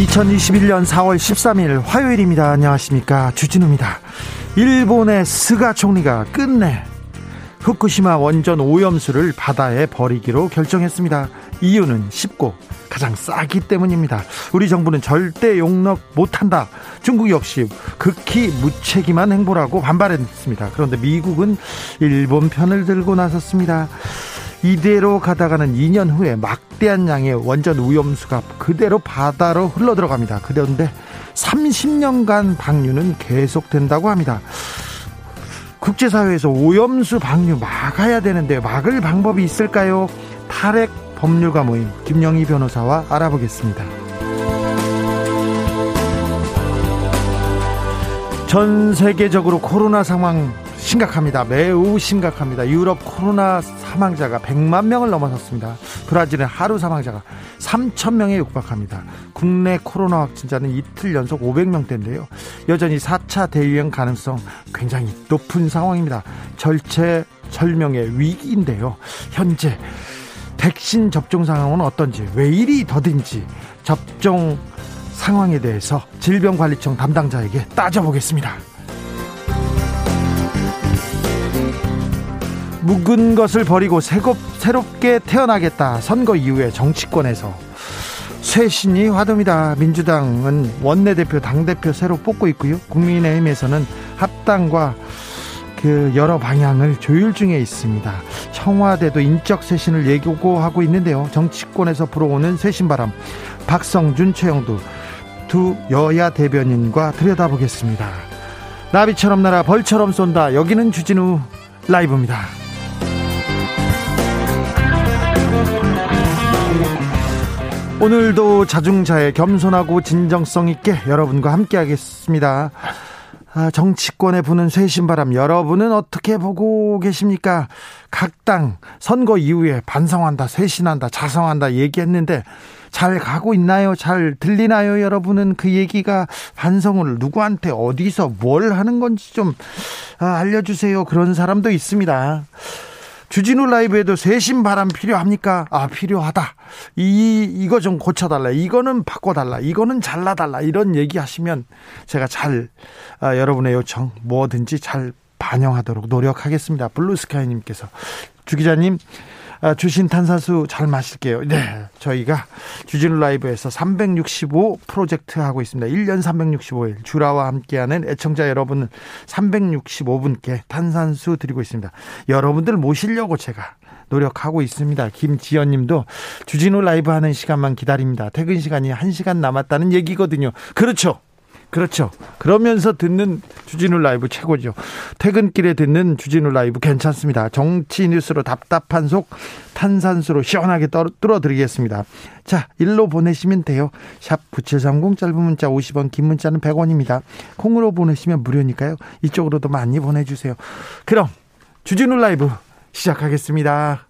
2021년 4월 13일 화요일입니다. 안녕하십니까. 주진우입니다. 일본의 스가 총리가 끝내 후쿠시마 원전 오염수를 바다에 버리기로 결정했습니다. 이유는 쉽고 가장 싸기 때문입니다. 우리 정부는 절대 용납 못한다. 중국 역시 극히 무책임한 행보라고 반발했습니다. 그런데 미국은 일본 편을 들고 나섰습니다. 이대로 가다가는 2년 후에 막대한 양의 원전 오염수가 그대로 바다로 흘러 들어갑니다. 그런데 30년간 방류는 계속된다고 합니다. 국제사회에서 오염수 방류 막아야 되는데 막을 방법이 있을까요? 탈핵 법률가 모임 김영희 변호사와 알아보겠습니다. 전 세계적으로 코로나 상황 심각합니다. 매우 심각합니다. 유럽 코로나 사망자가 100만 명을 넘어섰습니다. 브라질은 하루 사망자가 3천 명에 육박합니다. 국내 코로나 확진자는 이틀 연속 500명대인데요. 여전히 4차 대유행 가능성 굉장히 높은 상황입니다. 절체 절명의 위기인데요. 현재 백신 접종 상황은 어떤지, 왜 이리 더딘지 접종 상황에 대해서 질병관리청 담당자에게 따져보겠습니다. 묵은 것을 버리고 새롭, 새롭게 태어나겠다. 선거 이후에 정치권에서 쇄신이 화두입니다. 민주당은 원내대표, 당대표 새로 뽑고 있고요. 국민의힘에서는 합당과 그 여러 방향을 조율 중에 있습니다. 청와대도 인적 쇄신을 예고하고 있는데요. 정치권에서 불어오는 쇄신 바람. 박성준, 최영두 두 여야 대변인과 들여다보겠습니다. 나비처럼 날아 벌처럼 쏜다. 여기는 주진우 라이브입니다. 오늘도 자중자애 겸손하고 진정성 있게 여러분과 함께 하겠습니다. 아, 정치권에 부는 쇄신바람 여러분은 어떻게 보고 계십니까? 각 당 선거 이후에 반성한다, 쇄신한다, 자성한다 얘기했는데 잘 가고 있나요? 잘 들리나요? 여러분은 그 얘기가 반성을 누구한테 어디서 뭘 하는 건지 좀 아, 알려주세요. 그런 사람도 있습니다. 주진우 라이브에도 쇄신 바람 필요합니까? 아, 필요하다. 이, 이거 좀 고쳐달라. 이거는 바꿔달라. 이거는 잘라달라. 이런 얘기 하시면 제가 잘, 아, 여러분의 요청 뭐든지 잘 반영하도록 노력하겠습니다. 블루스카이님께서. 주 기자님, 아, 주신 탄산수 잘 마실게요. 네. 저희가 주진우 라이브에서 365 프로젝트 하고 있습니다. 1년 365일. 주라와 함께하는 애청자 여러분 365분께 탄산수 드리고 있습니다. 여러분들 모시려고 제가 노력하고 있습니다. 김지연 님도 주진우 라이브 하는 시간만 기다립니다. 퇴근 시간이 1시간 남았다는 얘기거든요. 그렇죠. 그렇죠. 그러면서 듣는 주진우 라이브 최고죠. 퇴근길에 듣는 주진우 라이브 괜찮습니다. 정치 뉴스로 답답한 속 탄산수로 시원하게 뚫어드리겠습니다. 자, 일로 보내시면 돼요. 샵 9730 짧은 문자 50원, 긴 문자는 100원입니다. 콩으로 보내시면 무료니까요. 이쪽으로도 많이 보내주세요. 그럼 주진우 라이브 시작하겠습니다.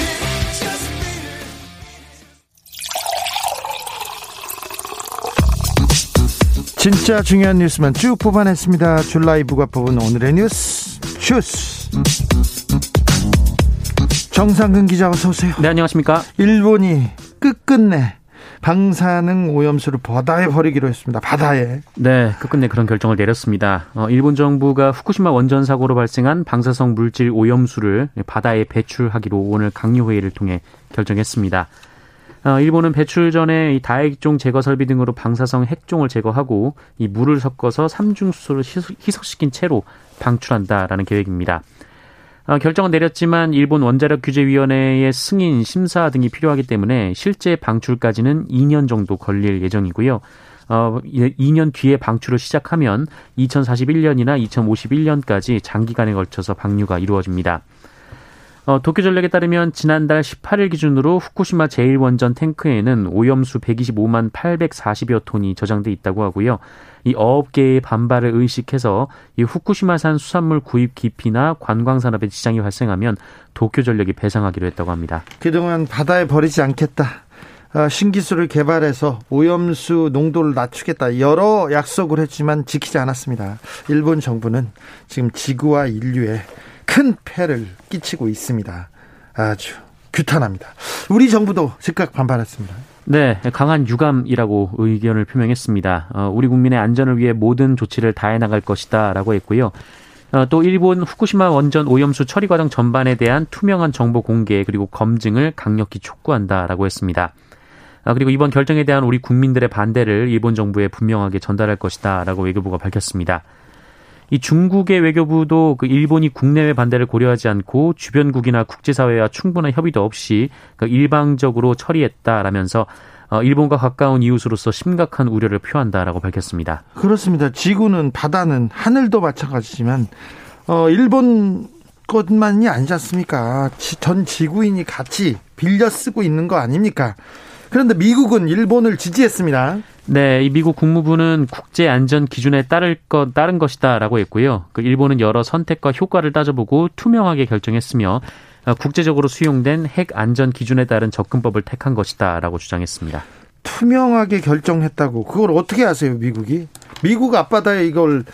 진짜 중요한 뉴스만 쭉 뽑아냈습니다. 줄 라이브가 뽑은 오늘의 뉴스 슈스. 정상근 기자 어서 오세요. 네 안녕하십니까. 일본이 끝끝내 방사능 오염수를 바다에 버리기로 했습니다. 바다에. 네, 끝끝내 그런 결정을 내렸습니다. 어, 일본 정부가 후쿠시마 원전 사고로 발생한 방사성 물질 오염수를 바다에 배출하기로 오늘 강요 회의를 통해 결정했습니다. 어, 일본은 배출 전에 이 다액종 제거 설비 등으로 방사성 핵종을 제거하고 이 물을 섞어서 삼중수소를 희석시킨 채로 방출한다라는 계획입니다. 어, 결정은 내렸지만 일본 원자력 규제위원회의 승인, 심사 등이 필요하기 때문에 실제 방출까지는 2년 정도 걸릴 예정이고요. 어, 2년 뒤에 방출을 시작하면 2041년이나 2051년까지 장기간에 걸쳐서 방류가 이루어집니다. 어, 도쿄전력에 따르면 지난달 18일 기준으로 후쿠시마 제1원전 탱크에는 오염수 125만 840여 톤이 저장돼 있다고 하고요. 이 어업계의 반발을 의식해서 이 후쿠시마산 수산물 구입 기피나 관광 산업에 지장이 발생하면 도쿄전력이 배상하기로 했다고 합니다. 그동안 바다에 버리지 않겠다. 아, 신기술을 개발해서 오염수 농도를 낮추겠다 여러 약속을 했지만 지키지 않았습니다. 일본 정부는 지금 지구와 인류에 큰 폐를 끼치고 있습니다. 아주 규탄합니다. 우리 정부도 즉각 반발했습니다. 네, 강한 유감이라고 의견을 표명했습니다. 어, 우리 국민의 안전을 위해 모든 조치를 다해 나갈 것이다라고 했고요. 어, 또 일본 후쿠시마 원전 오염수 처리 과정 전반에 대한 투명한 정보 공개 그리고 검증을 강력히 촉구한다라고 했습니다. 아, 그리고 이번 결정에 대한 우리 국민들의 반대를 일본 정부에 분명하게 전달할 것이다라고 외교부가 밝혔습니다. 이 중국의 외교부도 그 일본이 국내외 반대를 고려하지 않고 주변국이나 국제사회와 충분한 협의도 없이 그 일방적으로 처리했다라면서 어, 일본과 가까운 이웃으로서 심각한 우려를 표한다라고 밝혔습니다. 그렇습니다. 지구는 바다는 하늘도 마찬가지지만 어, 일본 것만이 아니지 않습니까? 전 지구인이 같이 빌려 쓰고 있는 거 아닙니까? 그런데 미국은 일본을 지지했습니다. 네, 이 미국 국무부는 국제 안전 기준에 따를 것 따른 것이다라고 했고요. 그 일본은 여러 선택과 효과를 따져보고 투명하게 결정했으며 어, 국제적으로 수용된 핵 안전 기준에 따른 접근법을 택한 것이다라고 주장했습니다. 투명하게 결정했다고 그걸 어떻게 아세요, 미국이? 미국 앞바다에 이걸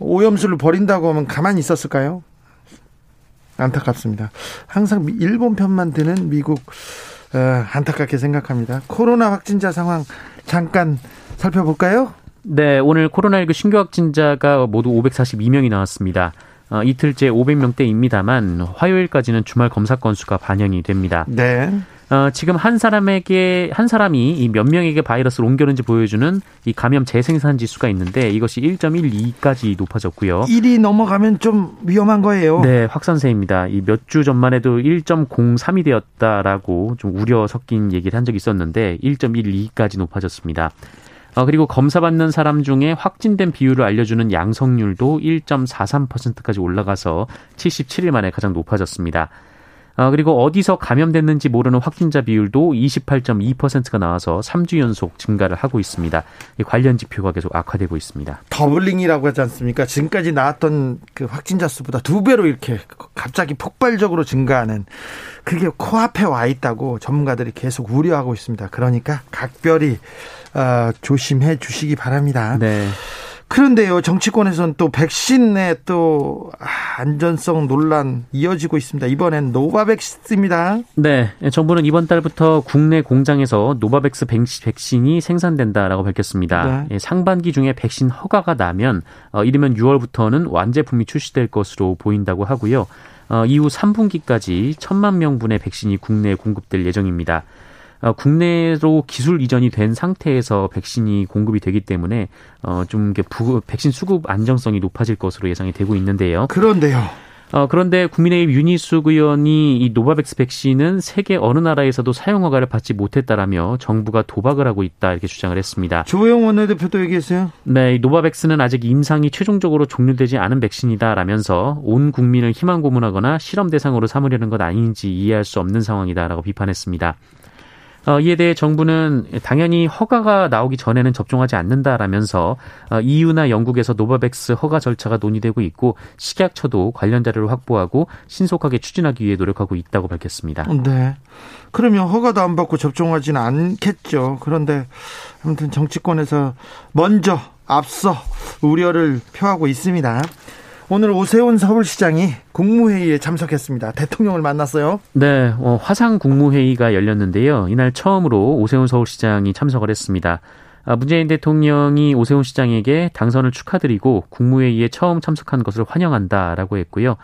오염수를 버린다고 하면 가만히 있었을까요? 안타깝습니다. 항상 일본 편만 드는 미국 어, 안타깝게 생각합니다. 코로나 확진자 상황 잠깐 살펴볼까요? 네, 오늘 코로나19 신규 확진자가 모두 542명이 나왔습니다. 어, 이틀째 500명대입니다만 화요일까지는 주말 검사 건수가 반영이 됩니다. 네. 어, 지금 한 사람에게 한 사람이 이 몇 명에게 바이러스를 옮겼는지 보여주는 이 감염 재생산 지수가 있는데 이것이 1.12까지 높아졌고요. 1이 넘어가면 좀 위험한 거예요. 네, 확산세입니다. 이 몇 주 전만 해도 1.03이 되었다라고 좀 우려 섞인 얘기를 한 적이 있었는데 1.12까지 높아졌습니다. 어, 그리고 검사받는 사람 중에 확진된 비율을 알려주는 양성률도 1.43%까지 올라가서 77일 만에 가장 높아졌습니다. 어, 그리고 어디서 감염됐는지 모르는 확진자 비율도 28.2%가 나와서 3주 연속 증가를 하고 있습니다. 관련 지표가 계속 악화되고 있습니다. doubling이라고 하지 않습니까? 지금까지 나왔던 그 확진자 수보다 두 배로 이렇게 갑자기 폭발적으로 증가하는 그게 코앞에 와 있다고 전문가들이 계속 우려하고 있습니다. 그러니까 각별히 어, 조심해 주시기 바랍니다. 네. 그런데요, 정치권에서는 또 백신의 또 안전성 논란 이어지고 있습니다. 이번엔 노바백스입니다. 네, 정부는 이번 달부터 국내 공장에서 노바백스 백신이 생산된다라고 밝혔습니다. 네. 예, 상반기 중에 백신 허가가 나면 어, 이르면 6월부터는 완제품이 출시될 것으로 보인다고 하고요. 어, 이후 3분기까지 천만 명분의 백신이 국내에 공급될 예정입니다. 어, 국내로 기술 이전이 된 상태에서 백신이 공급이 되기 때문에 어, 좀 부, 백신 수급 안정성이 높아질 것으로 예상이 되고 있는데요. 그런데요. 어, 그런데 국민의힘 윤희숙 의원이 이 노바백스 백신은 세계 어느 나라에서도 사용 허가를 받지 못했다라며 정부가 도박을 하고 있다 이렇게 주장을 했습니다. 주호영 원내대표도 얘기했어요. 네, 이 노바백스는 아직 임상이 최종적으로 종료되지 않은 백신이다라면서 온 국민을 희망 고문하거나 실험 대상으로 삼으려는 것 아닌지 이해할 수 없는 상황이다라고 비판했습니다. 어, 이에 대해 정부는 당연히 허가가 나오기 전에는 접종하지 않는다라면서 어, EU나 영국에서 노바백스 허가 절차가 논의되고 있고 식약처도 관련 자료를 확보하고 신속하게 추진하기 위해 노력하고 있다고 밝혔습니다. 네. 그러면 허가도 안 받고 접종하지는 않겠죠. 그런데 아무튼 정치권에서 먼저 앞서 우려를 표하고 있습니다. 오늘 오세훈 서울시장이 국무회의에 참석했습니다. 대통령을 만났어요. 네, 어, 화상 국무회의가 열렸는데요. 이날 처음으로 오세훈 서울시장이 참석을 했습니다. 아, 문재인 대통령이 오세훈 시장에게 당선을 축하드리고 국무회의에 처음 참석한 것을 환영한다라고 했고요.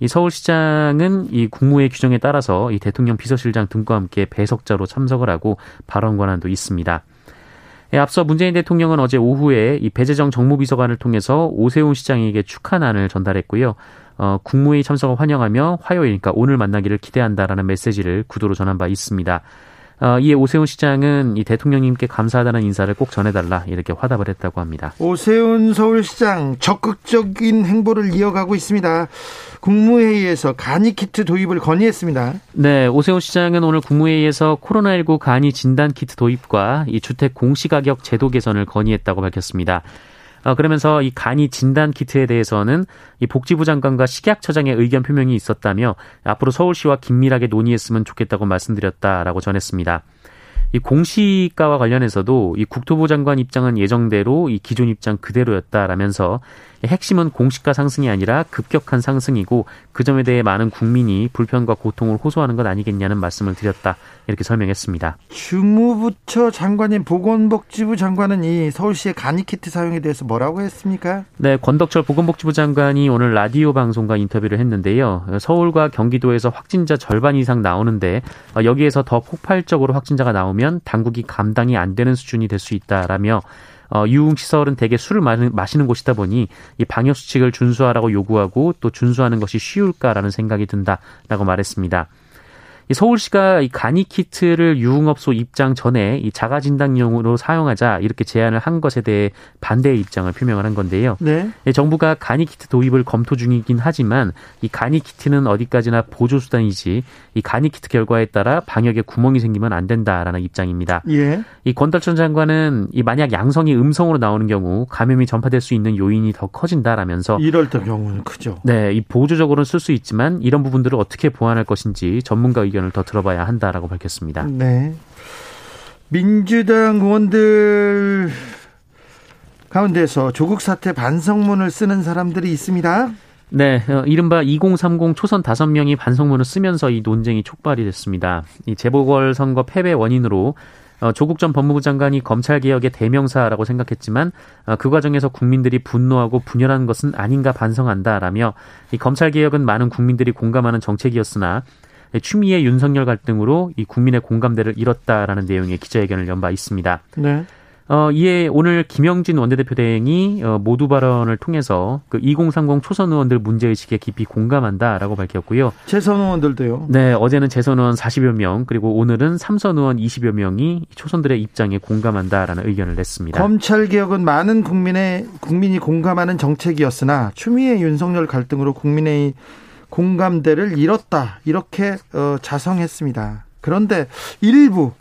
이 서울시장은 이 국무회 규정에 따라서 이 대통령 비서실장 등과 함께 배석자로 참석을 하고 발언 권한도 있습니다. 예, 앞서 문재인 대통령은 어제 오후에 이 배재정 정무비서관을 통해서 오세훈 시장에게 축하난을 전달했고요. 어, 국무회의 참석을 환영하며 화요일, 그러니까 오늘 만나기를 기대한다라는 메시지를 구도로 전한 바 있습니다. 어, 이에 오세훈 시장은 이 대통령님께 감사하다는 인사를 꼭 전해달라 이렇게 화답을 했다고 합니다. 오세훈 서울시장 적극적인 행보를 이어가고 있습니다. 국무회의에서 간이 키트 도입을 건의했습니다. 네, 오세훈 시장은 오늘 국무회의에서 코로나19 간이 진단 키트 도입과 이 주택 공시가격 제도 개선을 건의했다고 밝혔습니다. 어, 그러면서 이 간이 진단 키트에 대해서는 이 복지부 장관과 식약처장의 의견 표명이 있었다며 앞으로 서울시와 긴밀하게 논의했으면 좋겠다고 말씀드렸다라고 전했습니다. 이 공시가와 관련해서도 이 국토부 장관 입장은 예정대로 이 기존 입장 그대로였다라면서 핵심은 공시가 상승이 아니라 급격한 상승이고 그 점에 대해 많은 국민이 불편과 고통을 호소하는 것 아니겠냐는 말씀을 드렸다 이렇게 설명했습니다. 주무부처 장관인 보건복지부 장관은 이 서울시의 간이키트 사용에 대해서 뭐라고 했습니까? 네, 권덕철 보건복지부 장관이 오늘 라디오 방송과 인터뷰를 했는데요. 서울과 경기도에서 확진자 절반 이상 나오는데 여기에서 더 폭발적으로 확진자가 나오면 당국이 감당이 안 되는 수준이 될 수 있다라며 어, 유흥 시설은 대개 술을 마시는 곳이다 보니 이 방역 수칙을 준수하라고 요구하고 또 준수하는 것이 쉬울까라는 생각이 든다라고 말했습니다. 이 서울시가 이 간이 키트를 유흥업소 입장 전에 이 자가 진단용으로 사용하자 이렇게 제안을 한 것에 대해 반대의 입장을 표명을 한 건데요. 네. 정부가 간이 키트 도입을 검토 중이긴 하지만 이 간이 키트는 어디까지나 보조 수단이지 이 간이 키트 결과에 따라 방역에 구멍이 생기면 안 된다라는 입장입니다. 예. 이 권달천 장관은 이 만약 양성이 음성으로 나오는 경우 감염이 전파될 수 있는 요인이 더 커진다라면서 이럴 때 경우는 크죠. 네, 이 보조적으로는 쓸 수 있지만 이런 부분들을 어떻게 보완할 것인지 전문가 의견 을 더 들어봐야 한다라고 밝혔습니다. 네. 민주당 의원들 가운데서 조국 사태 반성문을 쓰는 사람들이 있습니다. 네, 어, 이른바 2030 초선 5명이 반성문을 쓰면서 이 논쟁이 촉발이 됐습니다. 이 재보궐 선거 패배 원인으로 어, 조국 전 법무부 장관이 검찰 개혁의 대명사라고 생각했지만 어, 그 과정에서 국민들이 분노하고 분열한 것은 아닌가 반성한다라며 이 검찰 개혁은 많은 국민들이 공감하는 정책이었으나 추미애 윤석열 갈등으로 이 국민의 공감대를 잃었다라는 내용의 기자회견을 연 바 있습니다. 네. 어, 이에 오늘 김영진 원내대표 대행이 어, 모두 발언을 통해서 그 2030 초선 의원들 문제의식에 깊이 공감한다라고 밝혔고요. 재선 의원들도요? 네, 어제는 재선 의원 40여 명, 그리고 오늘은 삼선 의원 20여 명이 초선들의 입장에 공감한다라는 의견을 냈습니다. 검찰 개혁은 많은 국민의 국민이 공감하는 정책이었으나 추미애 윤석열 갈등으로 국민의 공감대를 잃었다 이렇게 어, 자성했습니다. 그런데 일부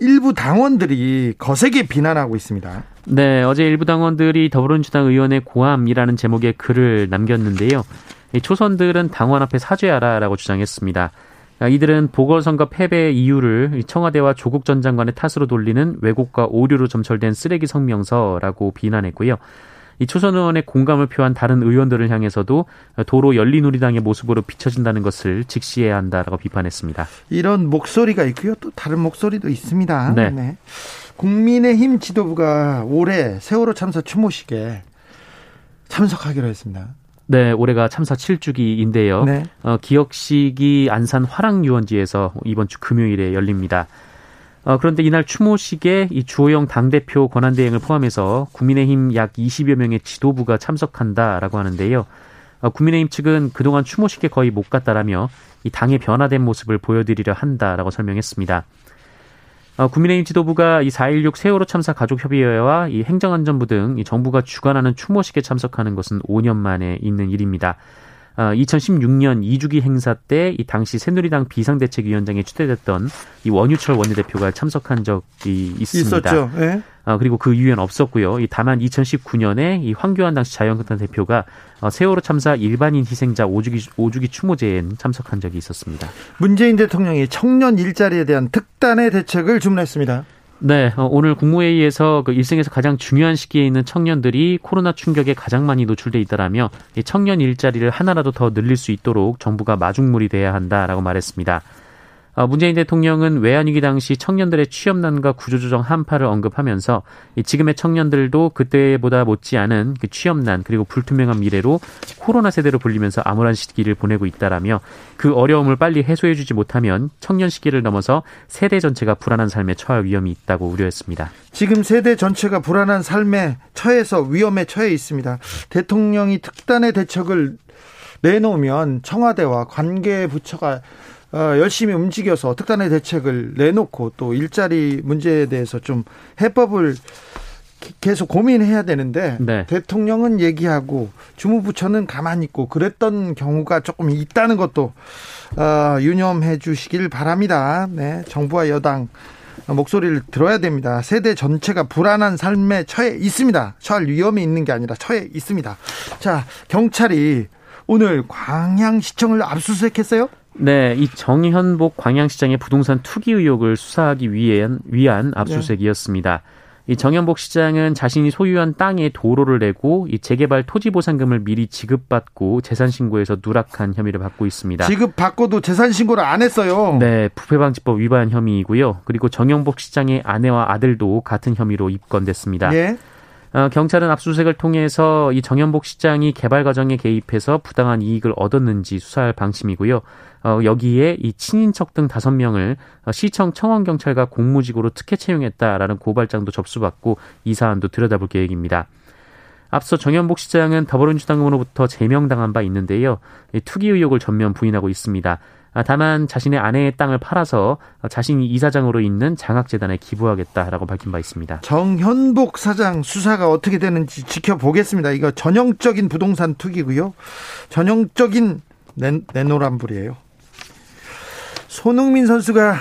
일부 당원들이 거세게 비난하고 있습니다. 네, 어제 일부 당원들이 더불어민주당 의원의 고함이라는 제목의 글을 남겼는데요. 초선들은 당원 앞에 사죄하라라고 주장했습니다. 이들은 보궐선거 패배 이유를 청와대와 조국 전 장관의 탓으로 돌리는 왜곡과 오류로 점철된 쓰레기 성명서라고 비난했고요. 이 초선 의원의 공감을 표한 다른 의원들을 향해서도 도로 열린우리당의 모습으로 비춰진다는 것을 직시해야 한다라고 비판했습니다. 이런 목소리가 있고요. 또 다른 목소리도 있습니다. 네. 네. 국민의힘 지도부가 올해 세월호 참사 추모식에 참석하기로 했습니다. 네, 올해가 참사 7주기인데요. 네. 어, 기억식이 안산 화랑유원지에서 이번 주 금요일에 열립니다. 어, 그런데 이날 추모식에 이 주호영 당대표 권한대행을 포함해서 국민의힘 약 20여 명의 지도부가 참석한다라고 하는데요. 어, 국민의힘 측은 그동안 추모식에 거의 못 갔다라며 이 당의 변화된 모습을 보여드리려 한다라고 설명했습니다. 어, 국민의힘 지도부가 이 4.16 세월호 참사 가족협의회와 이 행정안전부 등 이 정부가 주관하는 추모식에 참석하는 것은 5년 만에 있는 일입니다. 2016년 어, 2주기 행사 때 이 당시 새누리당 비상대책위원장에 추대됐던 이 원유철 원내대표가 참석한 적이 있습니다. 있었죠. 네. 어, 그리고 그 이후엔 없었고요. 이 다만 2019년에 이 황교안 당시 자유한국당 대표가 어, 세월호 참사 일반인 희생자 5주기 5주기 추모제에 참석한 적이 있었습니다. 문재인 대통령이 청년 일자리에 대한 특단의 대책을 주문했습니다. 네, 어, 오늘 국무회의에서 그 일생에서 가장 중요한 시기에 있는 청년들이 코로나 충격에 가장 많이 노출돼 있다라며 이 청년 일자리를 하나라도 더 늘릴 수 있도록 정부가 마중물이 돼야 한다라고 말했습니다. 어, 문재인 대통령은 외환위기 당시 청년들의 취업난과 구조조정 한파를 언급하면서 지금의 청년들도 그때보다 못지않은 그 취업난 그리고 불투명한 미래로 코로나 세대로 불리면서 암울한 시기를 보내고 있다라며 그 어려움을 빨리 해소해주지 못하면 청년 시기를 넘어서 세대 전체가 불안한 삶에 처할 위험이 있다고 우려했습니다. 지금 세대 전체가 불안한 삶에 처해서 위험에 처해 있습니다. 대통령이 특단의 대책을 내놓으면 청와대와 관계 부처가 어, 열심히 움직여서 특단의 대책을 내놓고 또 일자리 문제에 대해서 좀 해법을 계속 고민해야 되는데 네. 대통령은 얘기하고 주무부처는 가만히 있고 그랬던 경우가 조금 있다는 것도 어, 유념해 주시길 바랍니다. 네, 정부와 여당 목소리를 들어야 됩니다. 세대 전체가 불안한 삶에 처해 있습니다. 처할 위험이 있는 게 아니라 처해 있습니다. 자, 경찰이 오늘 광양시청을 압수수색했어요? 네, 이 정현복 광양시장의 부동산 투기 의혹을 수사하기 위한, 위한 압수수색이었습니다. 네. 이 정현복 시장은 자신이 소유한 땅에 도로를 내고 이 재개발 토지 보상금을 미리 지급받고 재산 신고에서 누락한 혐의를 받고 있습니다. 지급 받고도 재산 신고를 안 했어요. 네, 부패방지법 위반 혐의이고요. 그리고 정현복 시장의 아내와 아들도 같은 혐의로 입건됐습니다. 네. 어, 경찰은 압수수색을 통해서 이 정현복 시장이 개발 과정에 개입해서 부당한 이익을 얻었는지 수사할 방침이고요. 어, 여기에 이 친인척 등 다섯 명을 어, 시청 청원경찰과 공무직으로 특혜 채용했다라는 고발장도 접수받고 이 사안도 들여다볼 계획입니다. 앞서 정현복 시장은 더불어민주당으로부터 제명당한 바 있는데요. 투기 의혹을 전면 부인하고 있습니다. 아, 다만 자신의 아내의 땅을 팔아서 자신이 이사장으로 있는 장학재단에 기부하겠다라고 밝힌 바 있습니다. 정현복 사장 수사가 어떻게 되는지 지켜보겠습니다. 이거 전형적인 부동산 투기고요. 전형적인 내, 내노란불이에요. 손흥민 선수가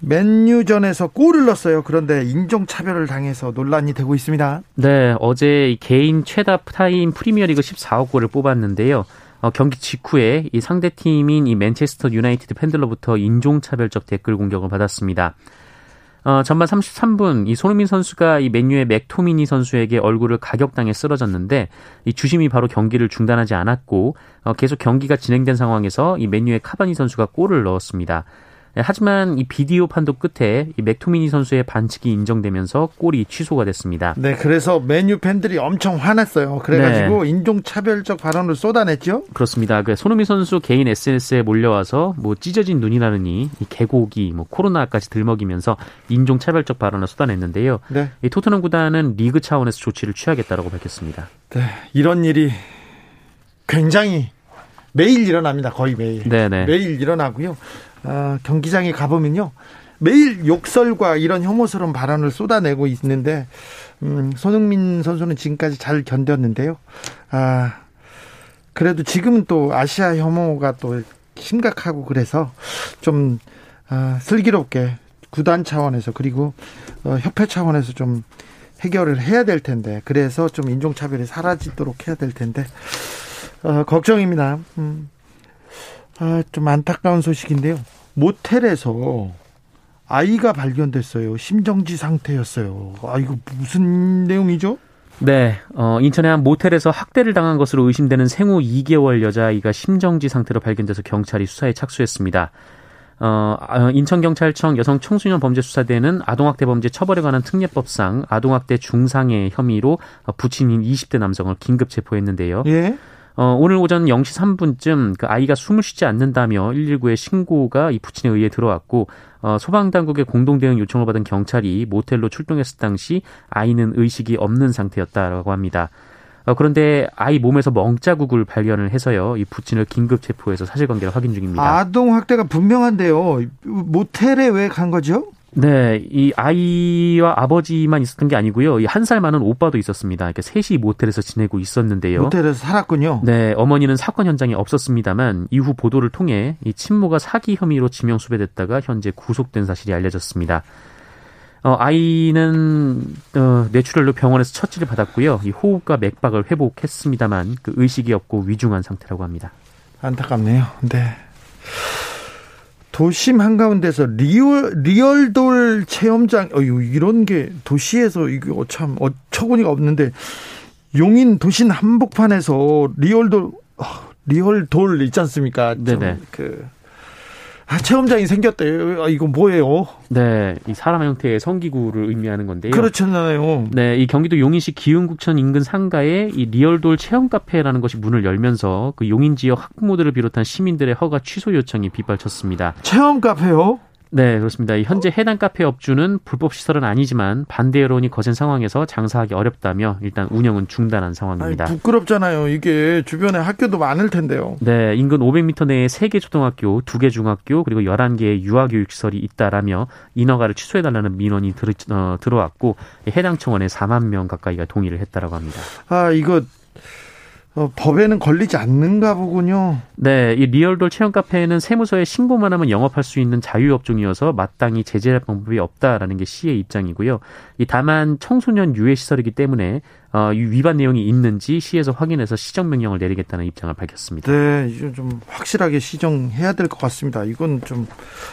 맨유전에서 골을 넣었어요. 그런데 인종차별을 당해서 논란이 되고 있습니다. 네, 어제 개인 최다 타이 프리미어리그 14호 골을 뽑았는데요. 어, 경기 직후에 이 상대 팀인 이 맨체스터 유나이티드 팬들로부터 인종차별적 댓글 공격을 받았습니다. 어, 전반 33분 이 손흥민 선수가 이 맨유의 맥토미니 선수에게 얼굴을 가격당해 쓰러졌는데 이 주심이 바로 경기를 중단하지 않았고 어, 계속 경기가 진행된 상황에서 이 맨유의 카바니 선수가 골을 넣었습니다. 네, 하지만 이 비디오 판도 끝에 이 맥토미니 선수의 반칙이 인정되면서 골이 취소가 됐습니다. 네, 그래서 메뉴 팬들이 엄청 화났어요. 그래가지고 네. 인종차별적 발언을 쏟아냈죠. 그렇습니다. 그 손흥민 선수 개인 SNS에 몰려와서 뭐 찢어진 눈이 나느니 이 개고기, 뭐 코로나까지 들먹이면서 인종차별적 발언을 쏟아냈는데요. 네. 이 토트넘 구단은 리그 차원에서 조치를 취하겠다라고 밝혔습니다. 네, 이런 일이 굉장히 매일 일어납니다. 거의 매일. 네네. 네. 매일 일어나고요. 어, 경기장에 가보면요. 매일 욕설과 이런 혐오스러운 발언을 쏟아내고 있는데, 음, 손흥민 선수는 지금까지 잘 견뎠는데요. 아, 그래도 지금은 또 아시아 혐오가 또 심각하고 그래서 좀, 아, 슬기롭게 구단 차원에서 그리고 어, 협회 차원에서 좀 해결을 해야 될 텐데, 그래서 좀 인종차별이 사라지도록 해야 될 텐데, 어, 걱정입니다. 음. 아, 좀 안타까운 소식인데요. 모텔에서 아이가 발견됐어요. 심정지 상태였어요. 아, 이거 무슨 내용이죠? 네, 어, 인천의 한 모텔에서 학대를 당한 것으로 의심되는 생후 2개월 여자아이가 심정지 상태로 발견돼서 경찰이 수사에 착수했습니다. 어, 아, 인천경찰청 여성청소년범죄수사대는 아동학대 범죄 처벌에 관한 특례법상 아동학대 중상해 혐의로 부친인 20대 남성을 긴급 체포했는데요. 예? 어, 오늘 오전 0시 3분쯤 그 아이가 숨을 쉬지 않는다며 119에 신고가 이 부친에 의해 들어왔고 어, 소방당국의 공동대응 요청을 받은 경찰이 모텔로 출동했을 당시 아이는 의식이 없는 상태였다라고 합니다. 어, 그런데 아이 몸에서 멍자국을 발견을 해서요. 이 부친을 긴급 체포해서 사실관계를 확인 중입니다. 아동 학대가 분명한데요. 모텔에 왜 간 거죠? 네, 이 아이와 아버지만 있었던 게 아니고요. 이 한 살 많은 오빠도 있었습니다. 이렇게 셋이 모텔에서 지내고 있었는데요. 모텔에서 살았군요. 네, 어머니는 사건 현장에 없었습니다만 이후 보도를 통해 이 친모가 사기 혐의로 지명 수배됐다가 현재 구속된 사실이 알려졌습니다. 어, 아이는 어, 뇌출혈로 병원에서 처치를 받았고요. 이 호흡과 맥박을 회복했습니다만 그 의식이 없고 위중한 상태라고 합니다. 안타깝네요. 네. 도심 한가운데서 리얼 리얼돌 체험장 어 이런 게 도시에서 이거 참 어처구니가 없는데 용인 도심 한복판에서 리얼돌 어, 리얼돌 있지 않습니까? 네네. 그 아, 체험장이 생겼대요. 아, 이거 뭐예요? 네, 이 사람 형태의 성기구를 의미하는 건데요. 그렇잖아요. 네, 이 경기도 용인시 기흥구청 인근 상가에 이 리얼돌 체험 카페라는 것이 문을 열면서 그 용인 지역 학부모들을 비롯한 시민들의 허가 취소 요청이 빗발쳤습니다. 체험 카페요? 네, 그렇습니다. 현재 해당 카페 업주는 불법 시설은 아니지만 반대 여론이 거센 상황에서 장사하기 어렵다며 일단 운영은 중단한 상황입니다. 아니, 부끄럽잖아요. 이게 주변에 학교도 많을 텐데요. 네, 인근 500m 내에 3개 초등학교, 2개 중학교, 그리고 11개의 유아교육시설이 있다라며 인허가를 취소해달라는 민원이 들, 어, 들어왔고 해당 청원에 4만 명 가까이가 동의를 했다라고 합니다. 아, 이거 어, 법에는 걸리지 않는가 보군요. 네, 이 리얼돌 체험 카페는 세무서에 신고만 하면 영업할 수 있는 자유업종이어서 마땅히 제재할 방법이 없다라는 게 시의 입장이고요. 이 다만 청소년 유해 시설이기 때문에 어, 위반 내용이 있는지 시에서 확인해서 시정 명령을 내리겠다는 입장을 밝혔습니다. 네, 이좀 좀 확실하게 시정해야 될 것 같습니다. 이건 좀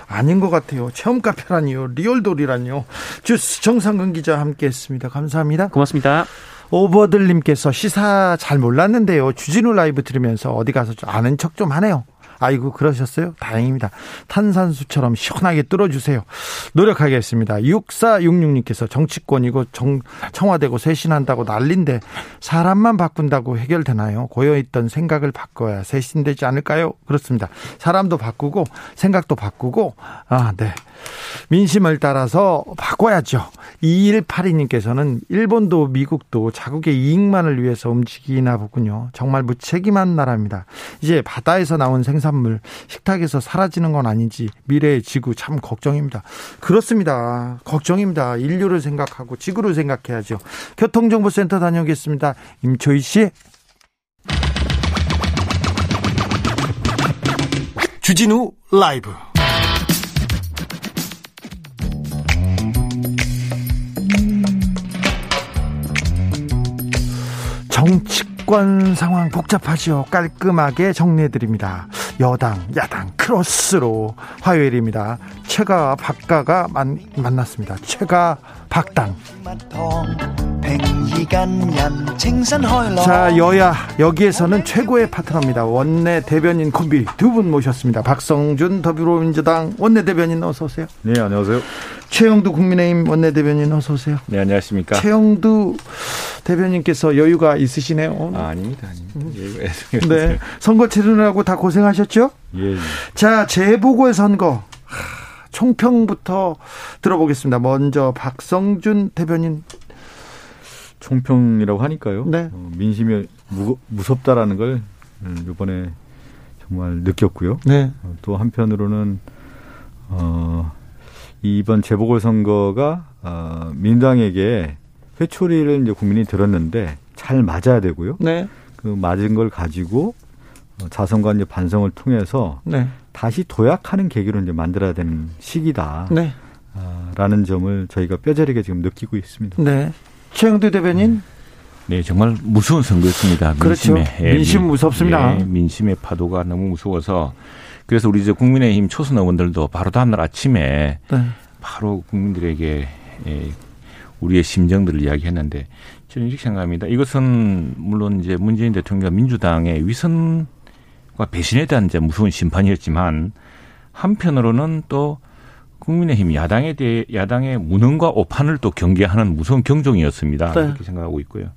아닌 것 같아요. 체험 카페라니요, 리얼돌이라니요. 주스 정상근 기자 함께했습니다. 감사합니다. 고맙습니다. 오버들님께서 시사 잘 몰랐는데요. 주진우 라이브 들으면서 어디 가서 좀 아는 척 좀 하네요. 아이고 그러셨어요? 다행입니다. 탄산수처럼 시원하게 뚫어주세요. 노력하겠습니다. 6466님께서 정치권이고 정, 청와대고 쇄신한다고 난린데 사람만 바꾼다고 해결되나요? 고여있던 생각을 바꿔야 쇄신되지 않을까요? 그렇습니다. 사람도 바꾸고 생각도 바꾸고 아 네. 민심을 따라서 바꿔야죠. 2182님께서는 일본도 미국도 자국의 이익만을 위해서 움직이나 보군요. 정말 무책임한 나라입니다. 이제 바다에서 나온 생산 물 식탁에서 사라지는 건 아닌지 미래의 지구 참 걱정입니다. 그렇습니다. 걱정입니다. 인류를 생각하고 지구를 생각해야죠. 교통정보센터 다녀오겠습니다. 임초희 씨. 주진우 라이브 정치 권 상황 복잡하죠. 깔끔하게 정리해드립니다. 여당, 야당, 크로스로 화요일입니다. 최가 박가가 만, 만났습니다. 최가 박당. 자, 여야 여기에서는 최고의 파트너입니다. 원내 대변인 콤비 두 분 모셨습니다. 박성준 더불어민주당 원내 대변인 어서 오세요. 네, 안녕하세요. 최영두 국민의힘 원내 대변인 어서 오세요. 네, 안녕하십니까. 최영두 대변인께서 여유가 있으시네요. 아, 아닙니다. 아닙니다. 네. 선거 치르느라고 다 고생하셨죠? 예. 예. 자, 재보궐 선거. 총평부터 들어보겠습니다. 먼저 박성준 대변인. 총평이라고 하니까요. 네. 어, 민심이 무, 무섭다라는 걸 음, 이번에 정말 느꼈고요. 네. 어, 또 한편으로는 어, 이번 재보궐 선거가 어, 민당에게 회초리를 이제 국민이 들었는데 잘 맞아야 되고요. 네. 그 맞은 걸 가지고 어, 자성과 이제 반성을 통해서 네. 다시 도약하는 계기로 이제 만들어야 되는 시기다. 네. 아, 라는 점을 저희가 뼈저리게 지금 느끼고 있습니다. 네. 최영두 대변인. 네, 정말 무서운 선거였습니다. 그렇죠. 민심의, 예, 민심 무섭습니다. 예, 민심의 파도가 너무 무서워서 그래서 우리 이제 국민의힘 초선 의원들도 바로 다음날 아침에 네. 바로 국민들에게 예, 우리의 심정들을 이야기했는데 저는 이렇게 생각합니다. 이것은 물론 이제 문재인 대통령과 민주당의 위선과 배신에 대한 이제 무서운 심판이었지만 한편으로는 또 국민의힘 야당에 대해 야당의 무능과 오판을 또 경계하는 무서운 경종이었습니다. 네. 이렇게 생각하고 있고요.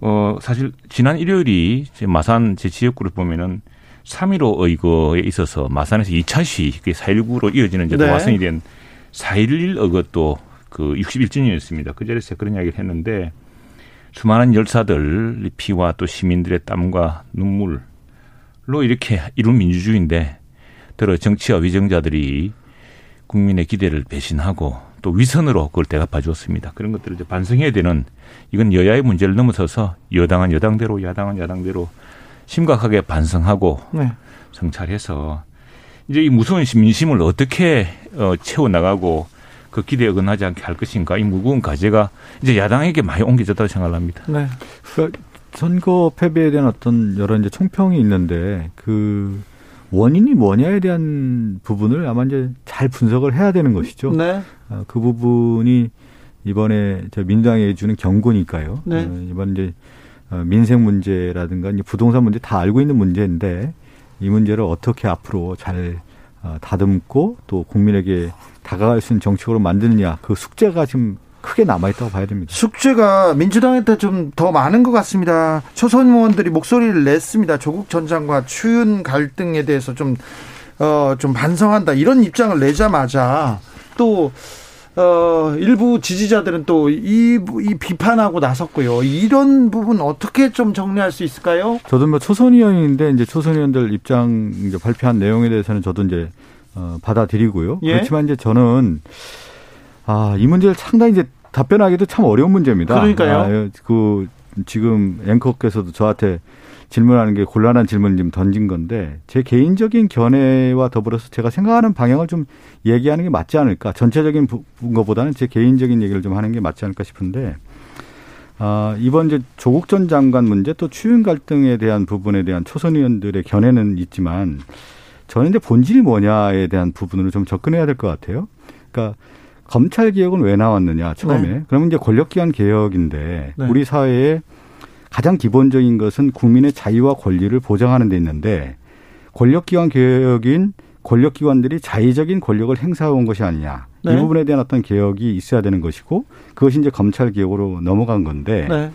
어 사실 지난 일요일이 제 마산 제 지역구를 보면은 3.15 의거에 있어서 마산에서 2차 시, 그게 4.19로 이어지는 이제 네. 도화선이 된 4.11 의거도 그 61주년이었습니다. 그 자리에서 그런 이야기를 했는데 수많은 열사들 피와 또 시민들의 땀과 눈물로 이렇게 이룬 민주주의인데 들어 정치와 위정자들이 국민의 기대를 배신하고 또 위선으로 그걸 대갚아 주었습니다. 그런 것들을 이제 반성해야 되는 이건 여야의 문제를 넘어서서 여당은 여당대로 야당은 야당대로 심각하게 반성하고 네. 성찰해서 이제 이 무서운 민심을 어떻게 어, 채워 나가고 그 기대에 어긋나지 않게 할 것인가 이 무거운 과제가 이제 야당에게 많이 옮겨졌다고 생각합니다. 네. 그러니까 선거 패배에 대한 어떤 여러 이제 총평이 있는데 그 원인이 뭐냐에 대한 부분을 아마 이제 잘 분석을 해야 되는 것이죠. 네. 아, 그 부분이 이번에 저 민주당에 주는 경고니까요. 네. 어, 이번 이제 어, 민생 문제라든가 부동산 문제 다 알고 있는 문제인데 이 문제를 어떻게 앞으로 잘 어, 다듬고 또 국민에게 다가갈 수 있는 정책으로 만드느냐 그 숙제가 지금 크게 남아있다고 봐야 됩니다. 숙제가 민주당한테 좀 더 많은 것 같습니다. 초선 의원들이 목소리를 냈습니다. 조국 전 장관 추윤 갈등에 대해서 좀, 어, 좀 반성한다. 이런 입장을 내자마자 또, 어, 일부 지지자들은 또 이, 이 비판하고 나섰고요. 이런 부분 어떻게 좀 정리할 수 있을까요? 저도 뭐 초선 의원인데 이제 초선 의원들 입장 이제 발표한 내용에 대해서는 저도 이제 어, 받아들이고요. 예? 그렇지만 이제 저는 아, 이 문제를 상당히 이제 답변하기도 참 어려운 문제입니다. 그러니까요. 아, 그 지금 앵커께서도 저한테 질문하는 게 곤란한 질문을 좀 던진 건데 제 개인적인 견해와 더불어서 제가 생각하는 방향을 좀 얘기하는 게 맞지 않을까. 전체적인 것보다는 제 개인적인 얘기를 좀 하는 게 맞지 않을까 싶은데 아, 이번 이제 조국 전 장관 문제 또 추윤 갈등에 대한 부분에 대한 초선 의원들의 견해는 있지만 저는 이제 본질이 뭐냐에 대한 부분으로 좀 접근해야 될 것 같아요. 그러니까 검찰 개혁은 왜 나왔느냐 처음에 네. 그러면 이제 권력기관 개혁인데 네. 우리 사회에 가장 기본적인 것은 국민의 자유와 권리를 보장하는 데 있는데 권력기관 개혁인 권력기관들이 자의적인 권력을 행사해온 것이 아니냐 네. 이 부분에 대한 어떤 개혁이 있어야 되는 것이고 그것이 이제 검찰 개혁으로 넘어간 건데 네.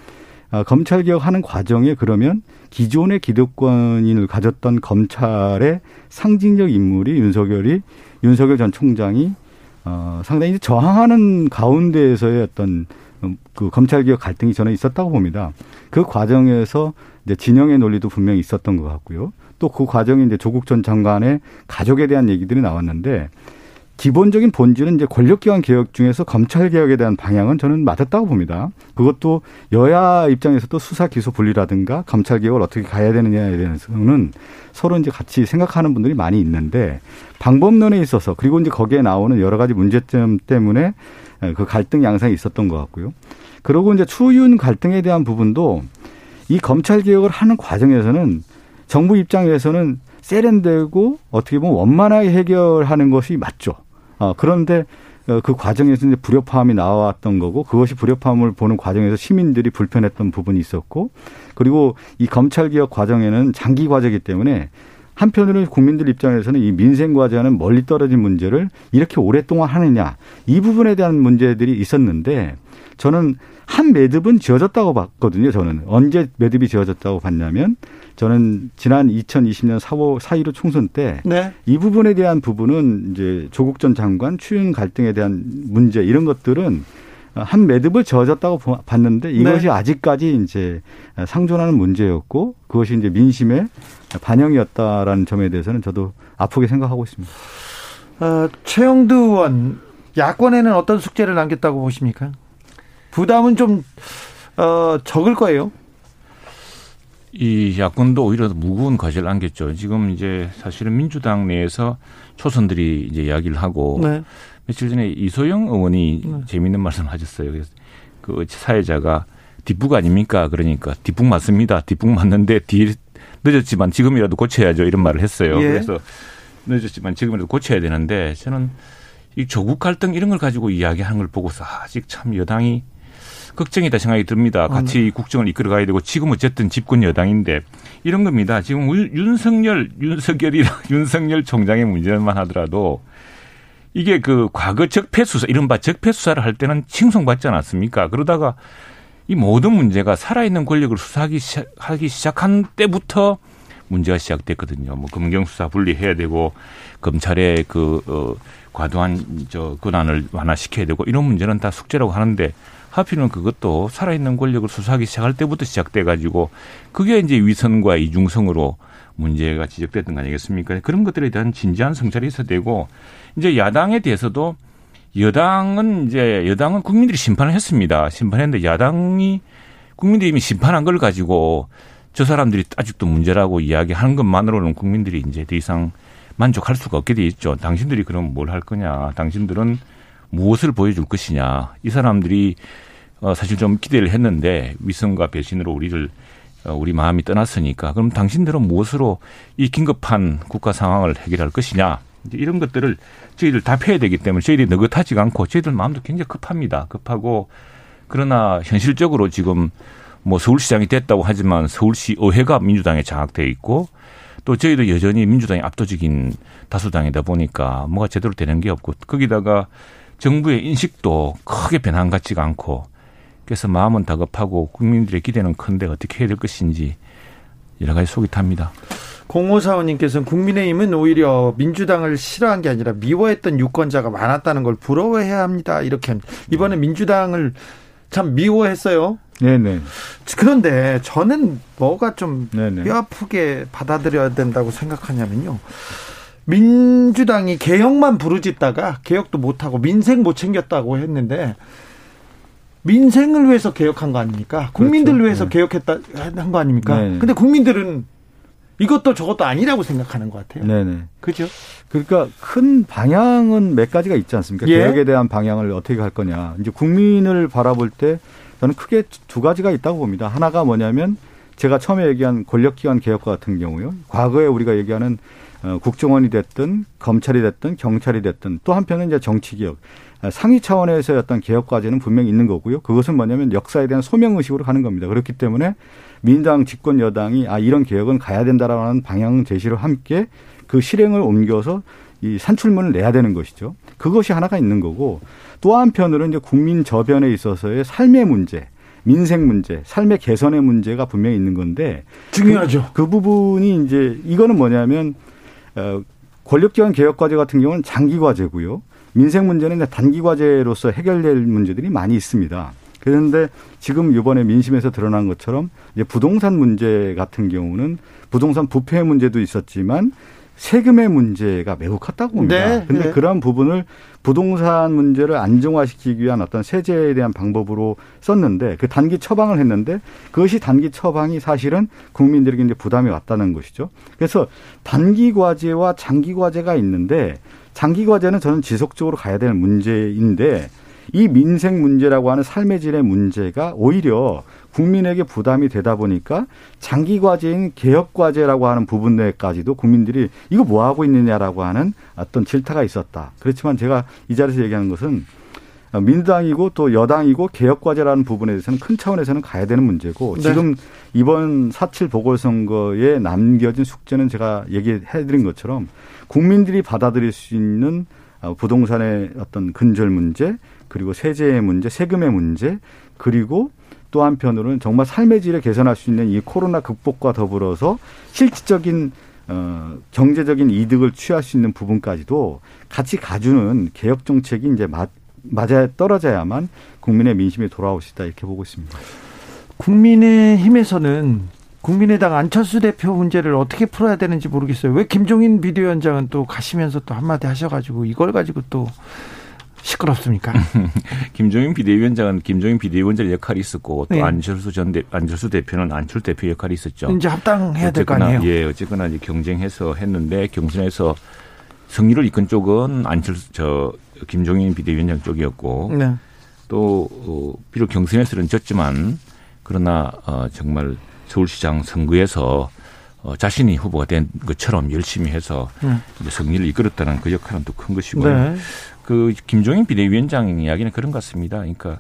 아, 검찰 개혁하는 과정에 그러면 기존의 기득권인을 가졌던 검찰의 상징적 인물이 윤석열이 윤석열 전 총장이 어, 상당히 저항하는 가운데에서의 어떤 음, 그 검찰 개혁 갈등이 저는 있었다고 봅니다. 그 과정에서 이제 진영의 논리도 분명히 있었던 것 같고요. 또 그 과정에 이제 조국 전 장관의 가족에 대한 얘기들이 나왔는데 기본적인 본질은 이제 권력기관 개혁 중에서 검찰 개혁에 대한 방향은 저는 맞았다고 봅니다. 그것도 여야 입장에서도 수사 기소 분리라든가 검찰 개혁을 어떻게 가야 되느냐에 대해서는 서로 이제 같이 생각하는 분들이 많이 있는데 방법론에 있어서 그리고 이제 거기에 나오는 여러 가지 문제점 때문에 그 갈등 양상이 있었던 것 같고요. 그리고 이제 추윤 갈등에 대한 부분도 이 검찰 개혁을 하는 과정에서는 정부 입장에서는 세련되고 어떻게 보면 원만하게 해결하는 것이 맞죠. 어, 그런데 어, 그 과정에서 이제 불협화음이 나왔던 거고 그것이 불협화음을 보는 과정에서 시민들이 불편했던 부분이 있었고 그리고 이 검찰 개혁 과정에는 장기 과제이기 때문에 한편으로는 국민들 입장에서는 이 민생 과제와는 멀리 떨어진 문제를 이렇게 오랫동안 하느냐 이 부분에 대한 문제들이 있었는데 저는 한 매듭은 지어졌다고 봤거든요. 저는 언제 매듭이 지어졌다고 봤냐면 저는 지난 2020년 4월 4.15 총선 때 네. 이 부분에 대한 부분은 이제 조국 전 장관 추윤 갈등에 대한 문제 이런 것들은 한 매듭을 지어졌다고 봤는데 이것이 네. 아직까지 이제 상존하는 문제였고 그것이 이제 민심의 반영이었다라는 점에 대해서는 저도 아프게 생각하고 있습니다. 어, 최영두 의원 야권에는 어떤 숙제를 남겼다고 보십니까? 부담은 좀 어, 적을 거예요. 이 야권도 오히려 더 무거운 과제를 안겼죠. 지금 이제 사실은 민주당 내에서 초선들이 이제 이야기를 하고 네. 며칠 전에 이소영 의원이 네. 재미있는 말씀을 하셨어요. 그래서 그 사회자가 뒷북 아닙니까? 그러니까 뒷북 맞습니다. 뒷북 맞는데 뒤 늦었지만 지금이라도 고쳐야죠. 이런 말을 했어요. 예. 그래서 늦었지만 지금이라도 고쳐야 되는데 저는 이 조국 갈등 이런 걸 가지고 이야기하는 걸 보고서 아직 참 여당이 걱정이다 생각이 듭니다. 같이 국정을 이끌어 가야 되고 지금 어쨌든 집권 여당인데 이런 겁니다. 지금 우- 윤석열 윤석열이랑 윤석열 총장의 문제만 하더라도 이게 그 과거 적폐 수사 이른바 적폐 수사를 할 때는 칭송받지 않았습니까? 그러다가 이 모든 문제가 살아있는 권력을 수사하기 시작, 하기 시작한 때부터 문제가 시작됐거든요. 뭐 검경 수사 분리해야 되고 검찰의 그 어, 과도한 저 권한을 완화시켜야 되고 이런 문제는 다 숙제라고 하는데 하필은 그것도 살아있는 권력을 수사하기 시작할 때부터 시작돼 가지고 그게 이제 위선과 이중성으로 문제가 지적됐던 거 아니겠습니까? 그런 것들에 대한 진지한 성찰이 있어야 되고 이제 야당에 대해서도 여당은 이제 여당은 국민들이 심판을 했습니다. 심판했는데 야당이 국민들이 이미 심판한 걸 가지고 저 사람들이 아직도 문제라고 이야기하는 것만으로는 국민들이 이제 더 이상 만족할 수가 없게 돼 있죠. 당신들이 그럼 뭘 할 거냐? 당신들은 무엇을 보여줄 것이냐? 이 사람들이 어 사실 좀 기대를 했는데 위선과 배신으로 우리를 어, 우리 마음이 떠났으니까 그럼 당신들은 무엇으로 이 긴급한 국가 상황을 해결할 것이냐? 이제 이런 것들을 저희들 답해야 되기 때문에 저희들이 느긋하지가 않고 저희들 마음도 굉장히 급합니다. 급하고 그러나 현실적으로 지금 뭐 서울시장이 됐다고 하지만 서울시 의회가 민주당에 장악돼 있고 또 저희도 여전히 민주당이 압도적인 다수당이다 보니까 뭐가 제대로 되는 게 없고 거기다가 정부의 인식도 크게 변한 것 같지가 않고 그래서 마음은 다급하고 국민들의 기대는 큰데 어떻게 해야 될 것인지 여러 가지 속이 탑니다. 공호사원님께서는 국민의힘은 오히려 민주당을 싫어한 게 아니라 미워했던 유권자가 많았다는 걸 부러워해야 합니다. 이렇게 이번에 민주당을 참 미워했어요. 네네. 그런데 저는 뭐가 좀 네네. 뼈아프게 받아들여야 된다고 생각하냐면요. 민주당이 개혁만 부르짖다가 개혁도 못하고 민생 못 챙겼다고 했는데 민생을 위해서 개혁한 거 아닙니까? 국민들 을 그렇죠. 위해서 네. 개혁했다 한 거 아닙니까? 네. 근데 국민들은 이것도 저것도 아니라고 생각하는 것 같아요. 네네. 그죠? 그러니까 큰 방향은 몇 가지가 있지 않습니까? 예. 개혁에 대한 방향을 어떻게 할 거냐. 이제 국민을 바라볼 때 저는 크게 두 가지가 있다고 봅니다. 하나가 뭐냐면 제가 처음에 얘기한 권력기관 개혁과 같은 경우요. 과거에 우리가 얘기하는 어, 국정원이 됐든 검찰이 됐든 경찰이 됐든 또 한편은 이제 정치개혁. 아, 상위 차원에서의 어떤 개혁 과제는 분명히 있는 거고요. 그것은 뭐냐면 역사에 대한 소명 의식으로 가는 겁니다. 그렇기 때문에 민당 집권 여당이 아 이런 개혁은 가야 된다라는 방향 제시를 함께 그 실행을 옮겨서 이 산출문을 내야 되는 것이죠. 그것이 하나가 있는 거고 또 한편으로는 이제 국민 저변에 있어서의 삶의 문제, 민생 문제, 삶의 개선의 문제가 분명히 있는 건데 중요하죠. 그, 그 부분이 이제 이거는 뭐냐면 어, 권력기관 개혁 과제 같은 경우는 장기 과제고요. 민생 문제는 단기 과제로서 해결될 문제들이 많이 있습니다. 그런데 지금 이번에 민심에서 드러난 것처럼 이제 부동산 문제 같은 경우는 부동산 부패 문제도 있었지만 세금의 문제가 매우 컸다고 봅니다. 네, 근데 네. 그런 부분을 부동산 문제를 안정화시키기 위한 어떤 세제에 대한 방법으로 썼는데 그 단기 처방을 했는데 그것이 단기 처방이 사실은 국민들에게 이제 부담이 왔다는 것이죠. 그래서 단기 과제와 장기 과제가 있는데 장기 과제는 저는 지속적으로 가야 될 문제인데 이 민생 문제라고 하는 삶의 질의 문제가 오히려 국민에게 부담이 되다 보니까 장기 과제인 개혁 과제라고 하는 부분 내까지도 국민들이 이거 뭐 하고 있느냐라고 하는 어떤 질타가 있었다. 그렇지만 제가 이 자리에서 얘기하는 것은 민주당이고 또 여당이고 개혁 과제라는 부분에 대해서는 큰 차원에서는 가야 되는 문제고 네. 지금 이번 사칠 보궐선거에 남겨진 숙제는 제가 얘기해 드린 것처럼 국민들이 받아들일 수 있는 어, 부동산의 어떤 근절 문제 그리고 세제의 문제, 세금의 문제 그리고 또 한편으로는 정말 삶의 질을 개선할 수 있는 이 코로나 극복과 더불어서 실질적인 어, 경제적인 이득을 취할 수 있는 부분까지도 같이 가주는 개혁 정책이 이제 맞, 맞아 떨어져야만 국민의 민심이 돌아올 수 있다 이렇게 보고 있습니다. 국민의 힘에서는 국민의당 안철수 대표 문제를 어떻게 풀어야 되는지 모르겠어요. 왜 김종인 비대위원장은 또 가시면서 또 한마디 하셔가지고 이걸 가지고 또 시끄럽습니까? 김종인 비대위원장은 김종인 비대위원장 역할이 있었고 또 네. 안철수 전 대, 안철수 대표는 안철수 대표 역할이 있었죠. 이제 합당해야 될 거 아니에요? 예, 어쨌거나 이제 경쟁해서 했는데 경선에서 승리를 이끈 쪽은 안철수 저 김종인 비대위원장 쪽이었고 네. 또 어, 비록 경선에서는 졌지만 그러나 어, 정말 서울시장 선거에서 어, 자신이 후보가 된 것처럼 열심히 해서 음. 이제 승리를 이끌었다는 그 역할은 또 큰 것이고요. 네. 그 김종인 비대위원장 이야기는 그런 것 같습니다. 그러니까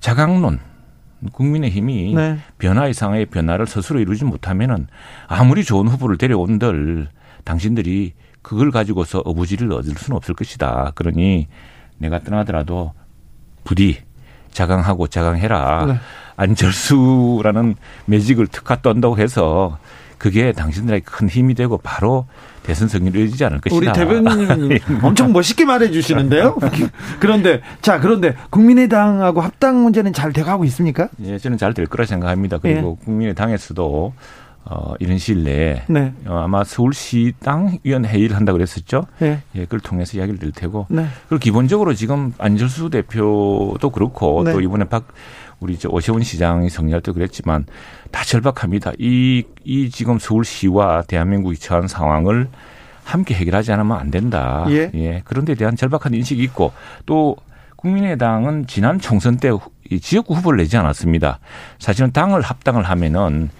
자강론 국민의힘이 네. 변화 이상의 변화를 스스로 이루지 못하면은 아무리 좋은 후보를 데려온들 당신들이 그걸 가지고서 어부지를 얻을 수는 없을 것이다. 그러니 내가 떠나더라도 부디 자강하고 자강해라. 네. 안철수라는 매직을 특화 떤다고 해서 그게 당신들에게 큰 힘이 되고 바로 대선 승리를 이루지 않을 것이다. 우리 대변인님 엄청 멋있게 말해 주시는데요. 그런데 자 그런데 국민의당하고 합당 문제는 잘 돼가고 있습니까? 예, 저는 잘 될 거라 생각합니다. 그리고 국민의당에서도 어, 이런 시일 내에 네. 어, 아마 서울시 당 위원 회의를 한다고 그랬었죠. 네. 예, 그걸 통해서 이야기를 드릴 테고. 네. 그리고 기본적으로 지금 안철수 대표도 그렇고 네. 또 이번에 박 우리 저 오세훈 시장이 정리할 때 그랬지만 다 절박합니다. 이, 이 지금 서울시와 대한민국이 처한 상황을 함께 해결하지 않으면 안 된다. 예. 그런 데 대한 절박한 인식이 있고 또 국민의당은 지난 총선 때이 지역구 후보를 내지 않았습니다. 사실은 당을 합당을 하면은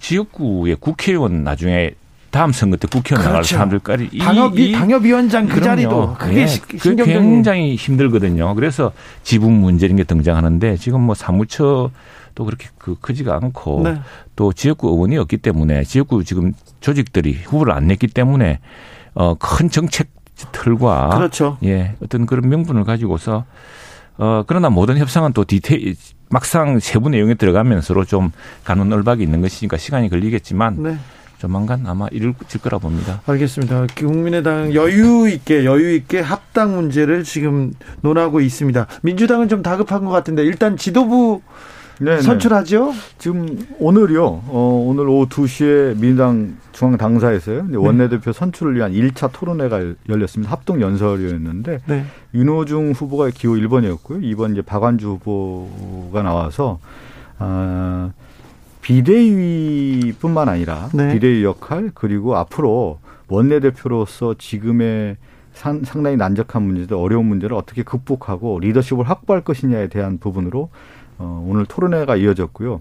지역구의 국회의원 나중에 다음 선거 때 나갈 그렇죠. 사람들까지 당협위, 이- 당협위원장 그 그럼요. 자리도 그게 예, 시- 신경전이 굉장히 힘들거든요. 그래서 지분 문제 이런 게 등장하는데 지금 뭐 사무처 또 그렇게 그 크지가 않고 네. 또 지역구 의원이 없기 때문에 지역구 지금 조직들이 후보를 안 냈기 때문에 어큰 정책 틀과 그렇죠. 예 어떤 그런 명분을 가지고서 어 그러나 모든 협상은 또 디테일 막상 세부 내용에 들어가면 서로 좀 가는 얼박이 있는 것이니까 시간이 걸리겠지만 네. 조만간 아마 이룰질 거라 봅니다. 알겠습니다. 국민의당 여유 있게 여유 있게 합당 문제를 지금 논하고 있습니다. 민주당은 좀 다급한 것 같은데 일단 지도부 네, 선출하죠. 지금 오늘요, 어, 오늘 오후 2시에 민주당 중앙 당사에서요, 네. 원내대표 선출을 위한 1차 토론회가 열렸습니다. 합동 연설이었는데, 네. 윤호중 후보가 기호 1번이었고요. 2번 이제 박완주 후보가 나와서, 아, 비대위뿐만 아니라 네. 비대위 역할, 그리고 앞으로 원내대표로서 지금의 상, 상당히 난적한 문제들, 어려운 문제를 어떻게 극복하고 리더십을 확보할 것이냐에 대한 부분으로 어, 오늘 토론회가 이어졌고요.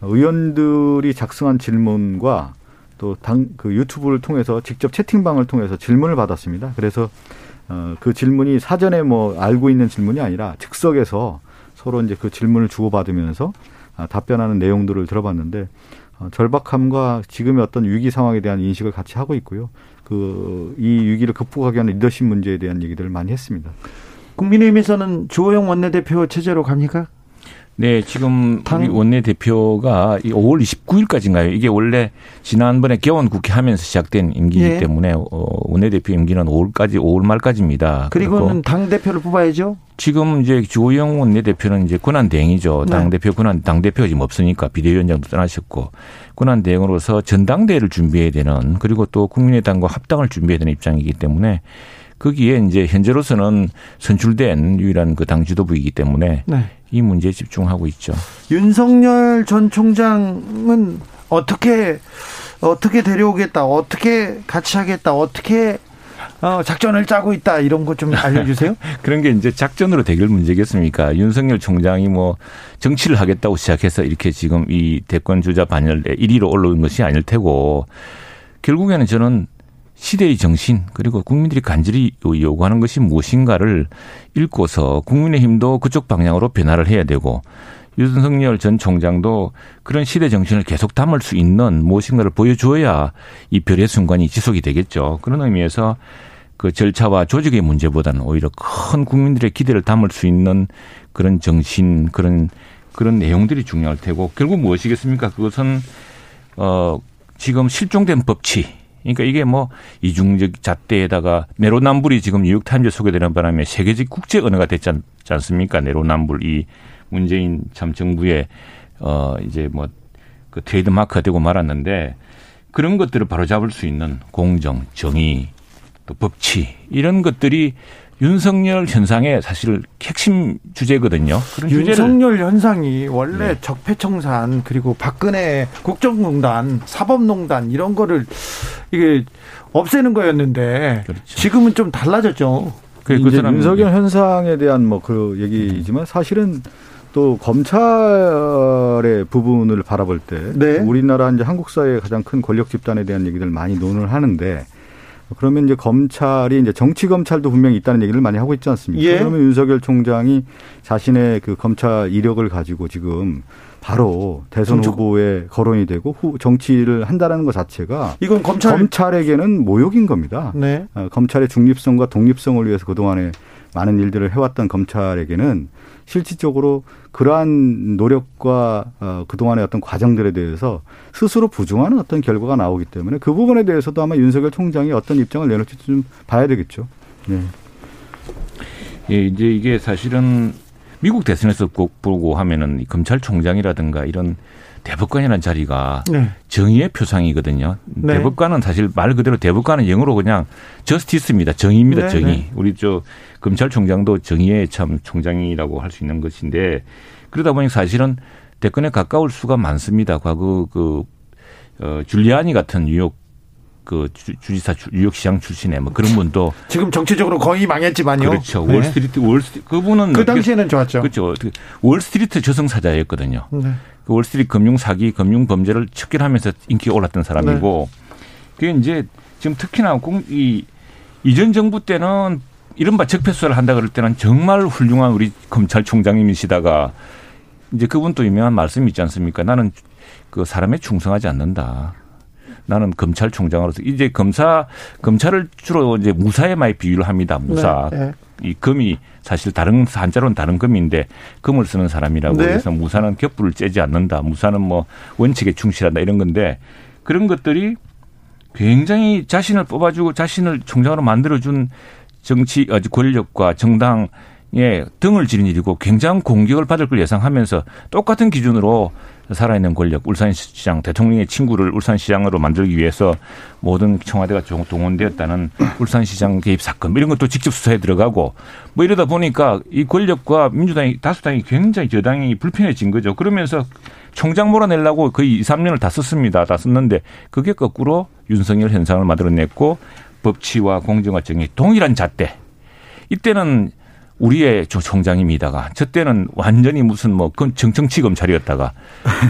의원들이 작성한 질문과 또 당 그 유튜브를 통해서 직접 채팅방을 통해서 질문을 받았습니다. 그래서 어, 그 질문이 사전에 뭐 알고 있는 질문이 아니라 즉석에서 서로 이제 그 질문을 주고받으면서 아, 답변하는 내용들을 들어봤는데 어, 절박함과 지금의 어떤 위기 상황에 대한 인식을 같이 하고 있고요. 그 이 위기를 극복하기 위한 리더십 문제에 대한 얘기들을 많이 했습니다. 국민의힘에서는 주호영 원내대표 체제로 갑니까? 네, 지금 당- 우리 원내 대표가 이 5월 29일까지인가요? 이게 원래 지난번에 개원 국회 하면서 시작된 임기이기 예. 때문에 어, 원내 대표 임기는 5월까지 5월 말까지입니다. 그리고는 그리고 당 대표를 뽑아야죠. 지금 이제 주호영 원내 대표는 이제 권한 대행이죠. 네. 당 대표 권한 당 대표가 지금 없으니까 비대위원장도 떠나셨고 권한 대행으로서 전당대회를 준비해야 되는 그리고 또 국민의당과 합당을 준비해야 되는 입장이기 때문에 거기에 이제 현재로서는 선출된 유일한 그 당 지도부이기 때문에 네. 이 문제에 집중하고 있죠. 윤석열 전 총장은 어떻게 어떻게 데려오겠다, 어떻게 같이 하겠다, 어떻게 어, 작전을 짜고 있다 이런 것 좀 알려주세요. 그런 게 이제 작전으로 대결 문제겠습니까? 윤석열 총장이 뭐 정치를 하겠다고 시작해서 이렇게 지금 이 대권 주자 반열에 1위로 올라온 것이 아닐 테고 결국에는 저는 시대의 정신 그리고 국민들이 간절히 요구하는 것이 무엇인가를 읽고서 국민의힘도 그쪽 방향으로 변화를 해야 되고 윤석열 전 총장도 그런 시대 정신을 계속 담을 수 있는 무엇인가를 보여줘야 이 별의 순간이 지속이 되겠죠. 그런 의미에서 그 절차와 조직의 문제보다는 오히려 큰 국민들의 기대를 담을 수 있는 그런 정신 그런 그런 내용들이 중요할 테고 결국 무엇이겠습니까? 그것은 어 지금 실종된 법치 그러니까 이게 뭐 이중적 잣대에다가 내로남불이 지금 뉴욕 타임즈에 소개되는 바람에 세계적 국제 언어가 됐지 않, 않습니까? 내로남불 이 문재인 참 정부의 어 이제 뭐 그 트레이드 마크가 되고 말았는데 그런 것들을 바로 잡을 수 있는 공정, 정의, 또 법치 이런 것들이 윤석열 현상의 사실 핵심 주제거든요. 그런 주제를 윤석열 현상이 원래 네. 적폐청산 그리고 박근혜 국정농단, 사법농단 이런 거를 이게 없애는 거였는데 그렇죠. 지금은 좀 달라졌죠. 그, 그 이제 윤석열 현상에 대한 뭐 그 얘기지만 사실은 또 검찰의 부분을 바라볼 때 네. 우리나라 이제 한국 사회의 가장 큰 권력 집단에 대한 얘기들 많이 논을 하는데 그러면 이제 검찰이 이제 정치 검찰도 분명히 있다는 얘기를 많이 하고 있지 않습니까? 예. 그러면 윤석열 총장이 자신의 그 검찰 이력을 가지고 지금 바로 대선 정치- 후보에 거론이 되고 후, 정치를 한다라는 것 자체가 이건 검찰 검찰에게는 모욕인 겁니다. 네. 어, 검찰의 중립성과 독립성을 위해서 그동안에 많은 일들을 해왔던 검찰에게는 실질적으로 그러한 노력과 어, 그동안의 어떤 과정들에 대해서 스스로 부정하는 어떤 결과가 나오기 때문에 그 부분에 대해서도 아마 윤석열 총장이 어떤 입장을 내놓을지 좀 봐야 되겠죠. 네. 예, 이제 이게 사실은 미국 대선에서 꼭 보고 하면은 이 검찰총장이라든가 이런 대법관이라는 자리가 네. 정의의 표상이거든요. 네. 대법관은 사실 말 그대로 대법관은 영어로 그냥 저스티스입니다. 정의입니다. 네, 정의. 네. 우리 저 검찰총장도 정의의 참 총장이라고 할 수 있는 것인데 그러다 보니 사실은 대권에 가까울 수가 많습니다. 과거 그 어, 줄리아니 같은 뉴욕 그 주, 주지사 주- 뉴욕시장 출신의 뭐 그런 분도 지금 정치적으로 거의 망했지만요. 그렇죠. 네. 월스트리트 월스트 그분은 그 당시에는 좋았죠. 그렇죠. 월스트리트 저승사자였거든요. 네. 그 월스트리트 금융 사기, 금융 범죄를 척결하면서 인기가 올랐던 사람이고 그게 이제 지금 특히나 공, 이 이전 정부 때는 이른바 적폐수사를 한다 그럴 때는 정말 훌륭한 우리 검찰총장님이시다가 이제 그분도 유명한 말씀이 있지 않습니까? 나는 그 사람에 충성하지 않는다. 나는 검찰총장으로서 이제 검사 검찰을 주로 이제 무사에 많이 비유를 합니다. 무사. 네, 네. 이 금이 사실 다른 한자로는 다른 금인데 금을 쓰는 사람이라고 네. 해서 무사는 격부를 째지 않는다. 무사는 뭐 원칙에 충실한다 이런 건데 그런 것들이 굉장히 자신을 뽑아주고 자신을 총장으로 만들어준 정치 어, 권력과 정당에 등을 지는 일이고 굉장한 공격을 받을 걸 예상하면서 똑같은 기준으로 살아있는 권력, 울산시장 대통령의 친구를 울산시장으로 만들기 위해서 모든 청와대가 동원되었다는 울산시장 개입 사건 뭐 이런 것도 직접 수사에 들어가고 뭐 이러다 보니까 이 권력과 민주당이 다수당이 굉장히 저당이 불편해진 거죠. 그러면서 총장 몰아내려고 거의 2, 3년을 다 썼습니다. 다 썼는데 그게 거꾸로 윤석열 현상을 만들어냈고 법치와 공정과 정의 동일한 잣대. 이때는 우리의 총장입니다가 저 때는 완전히 무슨 뭐 정청치 검찰이었다가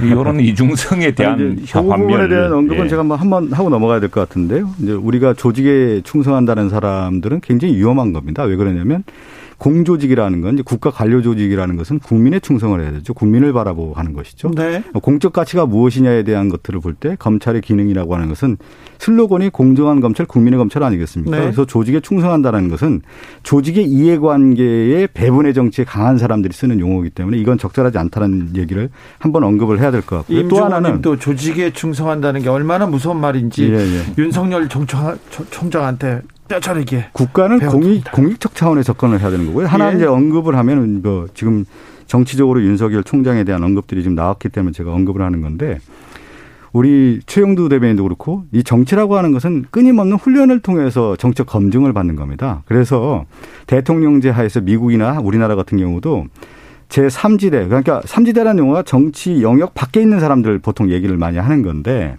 이런 이중성에 대한 부분에 대한 언급은 예. 제가 한번 하고 넘어가야 될 것 같은데요. 이제 우리가 조직에 충성한다는 사람들은 굉장히 위험한 겁니다. 왜 그러냐면 공조직이라는 건 이제 국가 관료 조직이라는 것은 국민의 충성을 해야 되죠. 국민을 바라보고 하는 것이죠. 네. 공적 가치가 무엇이냐에 대한 것들을 볼 때 검찰의 기능이라고 하는 것은 슬로건이 공정한 검찰, 국민의 검찰 아니겠습니까? 네. 그래서 조직에 충성한다는 것은 조직의 이해관계에 배분의 정치에 강한 사람들이 쓰는 용어이기 때문에 이건 적절하지 않다는 얘기를 한번 언급을 해야 될 것 같고요. 또 하나는 또 조직에 충성한다는 게 얼마나 무서운 말인지 예, 예. 윤석열 총장한테 뼈저리게 국가는 공익 공익적 차원의 접근을 해야 되는 거고요. 하나 예. 이제 언급을 하면 뭐 지금 정치적으로 윤석열 총장에 대한 언급들이 지금 나왔기 때문에 제가 언급을 하는 건데 우리 최형두 대변인도 그렇고 이 정치라고 하는 것은 끊임없는 훈련을 통해서 정책 검증을 받는 겁니다. 그래서 대통령제 하에서 미국이나 우리나라 같은 경우도 제3지대 그러니까 3지대라는 용어가 정치 영역 밖에 있는 사람들 보통 얘기를 많이 하는 건데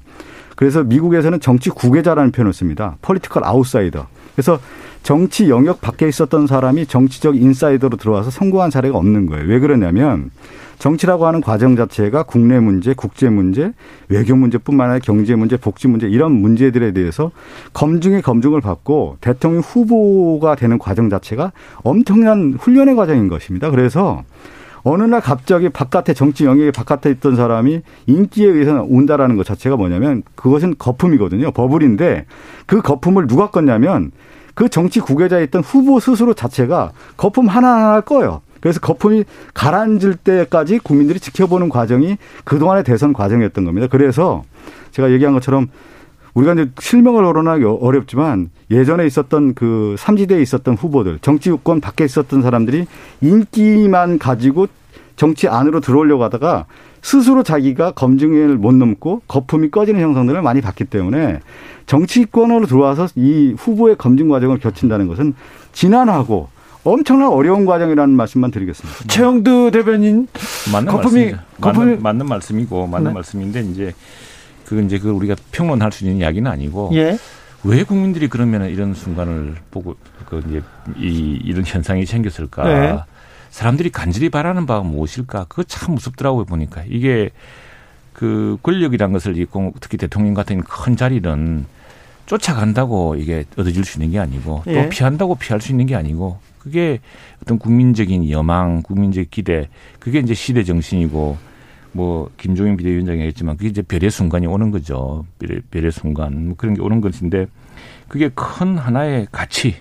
그래서 미국에서는 정치 국외자라는 표현을 씁니다. Political outsider. 그래서 정치 영역 밖에 있었던 사람이 정치적 인사이더로 들어와서 성공한 사례가 없는 거예요. 왜 그러냐면 정치라고 하는 과정 자체가 국내 문제, 국제 문제, 외교 문제뿐만 아니라 경제 문제, 복지 문제 이런 문제들에 대해서 검증의 검증을 받고 대통령 후보가 되는 과정 자체가 엄청난 훈련의 과정인 것입니다. 그래서 어느 날 갑자기 바깥에 정치 영역에 바깥에 있던 사람이 인기에 의해서 온다라는 것 자체가 뭐냐면 그것은 거품이거든요. 버블인데 그 거품을 누가 껐냐면 그 정치 구계자에 있던 후보 스스로 자체가 거품 하나하나 꺼요. 그래서 거품이 가라앉을 때까지 국민들이 지켜보는 과정이 그동안의 대선 과정이었던 겁니다. 그래서 제가 얘기한 것처럼 우리가 이제 실명을 거론하기 어렵지만 예전에 있었던 그 삼지대에 있었던 후보들, 정치 유권 밖에 있었던 사람들이 인기만 가지고 정치 안으로 들어오려고 하다가 스스로 자기가 검증을 못 넘고 거품이 꺼지는 형상들을 많이 봤기 때문에 정치권으로 들어와서 이 후보의 검증 과정을 거친다는 것은 지난하고 엄청난 어려운 과정이라는 말씀만 드리겠습니다. 최영두 대변인 맞는 거품이 말씀이죠. 거품이 맞는, 맞는 말씀이고 맞는 네. 말씀인데 이제 그 이제 그 우리가 평론할 수 있는 이야기는 아니고 예. 왜 국민들이 그러면 이런 순간을 보고 그 이제 이 이런 현상이 생겼을까? 네. 사람들이 간절히 바라는 바가 무엇일까? 그거 참 무섭더라고요 보니까 이게 그 권력이란 것을 있고 특히 대통령 같은 큰 자리는 쫓아간다고 이게 얻어질 수 있는 게 아니고 또 예. 피한다고 피할 수 있는 게 아니고 그게 어떤 국민적인 여망, 국민적 기대 그게 이제 시대 정신이고 뭐 김종인 비대위원장이 했지만 그게 이제 별의 순간이 오는 거죠. 별의, 별의 순간 뭐 그런 게 오는 것인데 그게 큰 하나의 가치.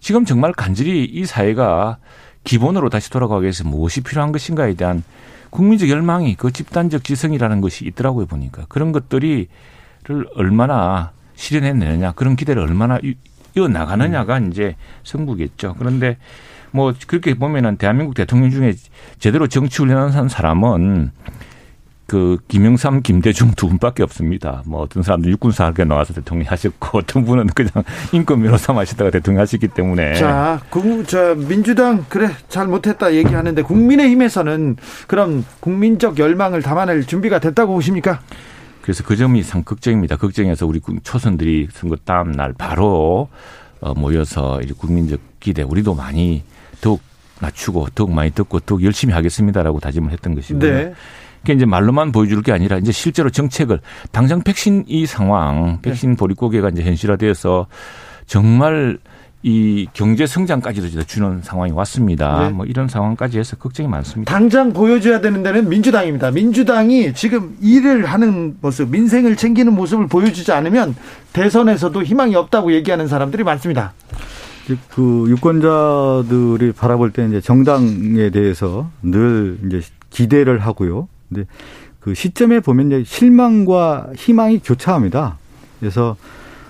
지금 정말 간절히 이 사회가 기본으로 다시 돌아가기 위해서 무엇이 필요한 것인가에 대한 국민적 열망이 그 집단적 지성이라는 것이 있더라고요 보니까 그런 것들이를 얼마나 실현해내느냐 그런 기대를 얼마나 이어 나가느냐가 이제 승부겠죠. 그런데 뭐 그렇게 보면은 대한민국 대통령 중에 제대로 정치 훈련한 사람은 그 김영삼, 김대중 두 분밖에 없습니다. 뭐 어떤 사람들 육군 사 학교 나와서 대통령 하셨고 어떤 분은 그냥 인권 변호사 마시다가 대통령 하셨기 때문에 자, 국, 저 민주당 그래 잘 못했다 얘기하는데 국민의힘에서는 그럼 국민적 열망을 담아낼 준비가 됐다고 보십니까? 그래서 그 점이 상 걱정입니다. 걱정해서 우리 초선들이 선거 다음 날 바로 어, 모여서 국민적 기대 우리도 많이 낮추고 더욱 많이 듣고 더욱 열심히 하겠습니다라고 다짐을 했던 것이고요. 네. 그게 이제 말로만 보여줄 게 아니라 이제 실제로 정책을 당장 백신 이 상황, 백신 보릿고개가 이제 현실화되어서 정말 이 경제 성장까지도 주는 상황이 왔습니다. 네. 뭐 이런 상황까지 해서 걱정이 많습니다. 당장 보여줘야 되는 데는 민주당입니다. 민주당이 지금 일을 하는 모습, 민생을 챙기는 모습을 보여주지 않으면 대선에서도 희망이 없다고 얘기하는 사람들이 많습니다. 그 유권자들이 바라볼 때 이제 정당에 대해서 늘 이제 기대를 하고요. 근데 그 시점에 보면 이제 실망과 희망이 교차합니다. 그래서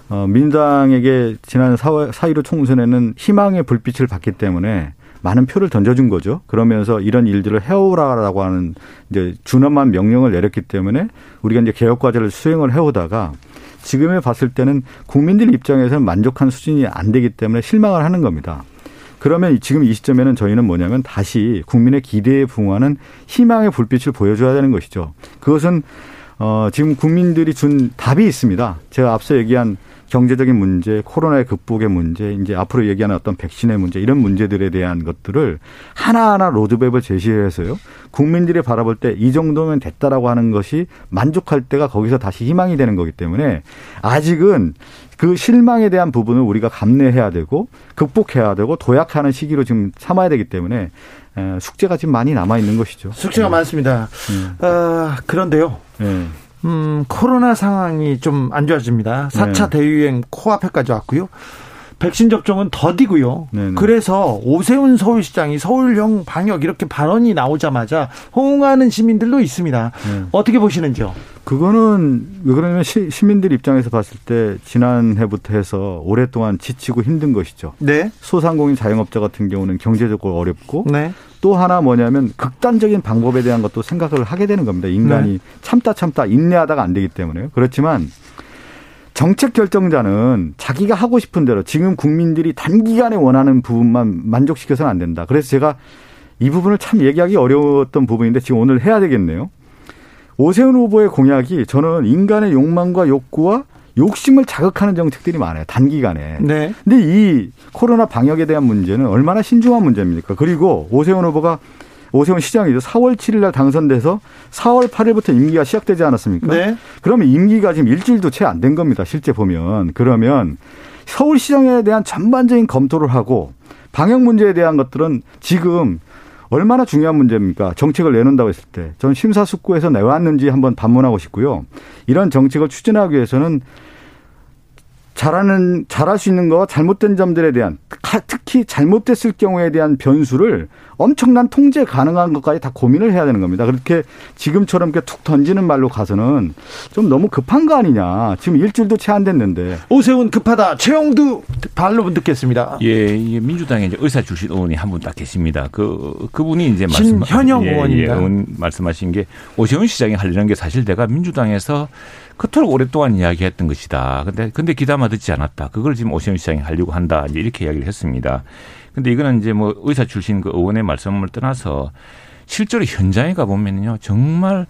어, 민당에게 지난 4월 4.15 총선에는 희망의 불빛을 받기 때문에 많은 표를 던져준 거죠. 그러면서 이런 일들을 해오라라고 하는 이제 준엄한 명령을 내렸기 때문에 우리가 이제 개혁 과제를 수행을 해오다가 지금에 봤을 때는 국민들 입장에서는 만족한 수준이 안 되기 때문에 실망을 하는 겁니다. 그러면 지금 이 시점에는 저희는 뭐냐면 다시 국민의 기대에 부응하는 희망의 불빛을 보여줘야 되는 것이죠. 그것은 어, 지금 국민들이 준 답이 있습니다. 제가 앞서 얘기한 경제적인 문제, 코로나의 극복의 문제, 이제 앞으로 얘기하는 어떤 백신의 문제 이런 문제들에 대한 것들을 하나하나 로드맵을 제시해서요. 국민들이 바라볼 때 이 정도면 됐다라고 하는 것이 만족할 때가 거기서 다시 희망이 되는 거기 때문에 아직은 그 실망에 대한 부분을 우리가 감내해야 되고 극복해야 되고 도약하는 시기로 지금 삼아야 되기 때문에 숙제가 지금 많이 남아 있는 것이죠. 숙제가 네. 많습니다. 네. 어, 그런데요. 네. 음, 코로나 상황이 좀 안 좋아집니다. 4차 네. 대유행 코앞에까지 왔고요. 백신 접종은 더디고요. 네네. 그래서 오세훈 서울시장이 서울형 방역 이렇게 발언이 나오자마자 호응하는 시민들도 있습니다. 네. 어떻게 보시는지요? 그거는 왜 그러냐면 시, 민들 입장에서 봤을 때 지난해부터 해서 오랫동안 지치고 힘든 것이죠. 네. 소상공인 자영업자 같은 경우는 경제적으로 어렵고 네. 또 하나 뭐냐면 극단적인 방법에 대한 것도 생각을 하게 되는 겁니다. 인간이 네. 참다 참다 인내하다가 안 되기 때문에요. 그렇지만 정책 결정자는 자기가 하고 싶은 대로 지금 국민들이 단기간에 원하는 부분만 만족시켜서는 안 된다. 그래서 제가 이 부분을 참 얘기하기 어려웠던 부분인데 지금 오늘 해야 되겠네요. 오세훈 후보의 공약이 저는 인간의 욕망과 욕구와 욕심을 자극하는 정책들이 많아요. 단기간에. 네. 근데 이 코로나 방역에 대한 문제는 얼마나 신중한 문제입니까? 그리고 오세훈 후보가 오세훈 시장이죠. 4월 7일 날 당선돼서 4월 8일부터 임기가 시작되지 않았습니까? 네. 그러면 임기가 지금 일주일도 채 안 된 겁니다. 실제 보면. 그러면 서울시장에 대한 전반적인 검토를 하고 방역 문제에 대한 것들은 지금 얼마나 중요한 문제입니까? 정책을 내놓는다고 했을 때. 저는 심사숙고해서 내왔는지 한번 반문하고 싶고요. 이런 정책을 추진하기 위해서는 잘하는 잘할 수 있는 거 잘못된 점들에 대한 특히 잘못됐을 경우에 대한 변수를 엄청난 통제 가능한 것까지 다 고민을 해야 되는 겁니다. 그렇게 지금처럼 이렇게 툭 던지는 말로 가서는 좀 너무 급한 거 아니냐. 지금 일주일도 채 안 됐는데. 오세훈 급하다. 최영두 발로 듣겠습니다. 예, 이게 민주당의 이제 의사 출신 의원이 한 분 딱 계십니다. 그 그분이 이제 말씀 현영 예, 의원입니다. 예, 의원 말씀하신 게 오세훈 시장이 하려는 게 사실 내가 민주당에서 그토록 오랫동안 이야기했던 것이다. 근데 근데 기담아 듣지 않았다. 그걸 지금 오세훈 시장이 하려고 한다. 이제 이렇게 이야기를 했습니다. 근데 이거는 이제 뭐 의사 출신 그 의원의 말씀을 떠나서 실제로 현장에 가 보면요 정말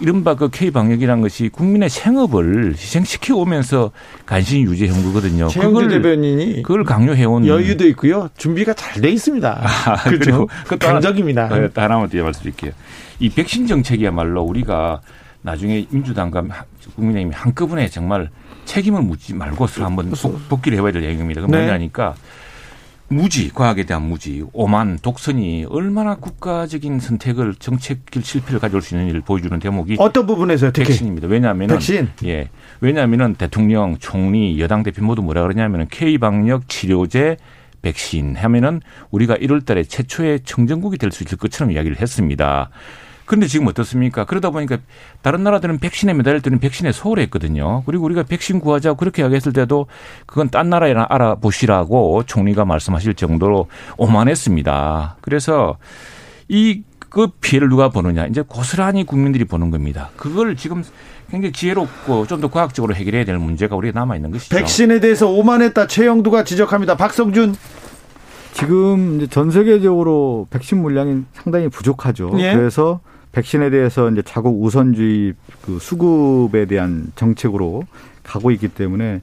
이른바 그 K 방역이란 것이 국민의 생업을 희생시켜 오면서 간신히 유지해온 거거든요. 최영주 대변인이 그걸 강요해온 여유도 있고요. 준비가 잘 돼 있습니다. 아, 그리고 그 강적입니다. 네, 하나만 더 말씀드릴게요. 이 백신 정책이야말로 우리가 나중에 민주당과 국민의힘이 한꺼번에 정말 책임을 묻지 말고서 한번 복귀를 해봐야 될 얘기입니다. 그 네. 뭐냐니까 무지, 과학에 대한 무지, 오만, 독선이 얼마나 국가적인 선택을 정책 실패를 가져올 수 있는 일을 보여주는 대목이 어떤 부분에서요? 특히 백신입니다. 왜냐하면 백신 예, 왜냐하면은 대통령, 총리, 여당 대표 모두 뭐라 그러냐면은 K 방역 치료제 백신 하면은 우리가 1월 달에 최초의 청정국이 될 수 있을 것처럼 이야기를 했습니다. 그런데 지금 어떻습니까? 그러다 보니까 다른 나라들은 백신에 매달릴 때는 백신에 소홀했거든요. 그리고 우리가 백신 구하자고 그렇게 이야기했을 때도 그건 딴 나라에 알아보시라고 총리가 말씀하실 정도로 오만했습니다. 그래서 이 그 피해를 누가 보느냐. 이제 고스란히 국민들이 보는 겁니다. 그걸 지금 굉장히 지혜롭고 좀 더 과학적으로 해결해야 될 문제가 우리가 남아 있는 것이죠. 백신에 대해서 오만했다 최영두가 지적합니다. 박성준 지금 이제 전 세계적으로 백신 물량이 상당히 부족하죠. 예. 그래서 백신에 대해서 이제 자국 우선주의 그 수급에 대한 정책으로 가고 있기 때문에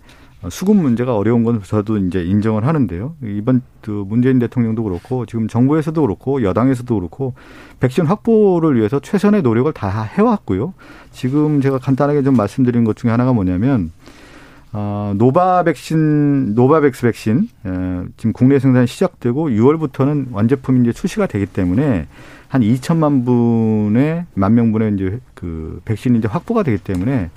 수급 문제가 어려운 건 저도 이제 인정을 하는데요. 이번 그 문재인 대통령도 그렇고 지금 정부에서도 그렇고 여당에서도 그렇고 백신 확보를 위해서 최선의 노력을 다 해왔고요. 지금 제가 간단하게 좀 말씀드린 것 중에 하나가 뭐냐면 어, 노바 백신, 노바백스 백신 에, 지금 국내 생산이 시작되고 6월부터는 완제품이 이제 출시가 되기 때문에 한 2천만 분의 만 명분의 이제 그 백신이 이제 확보가 되기 때문에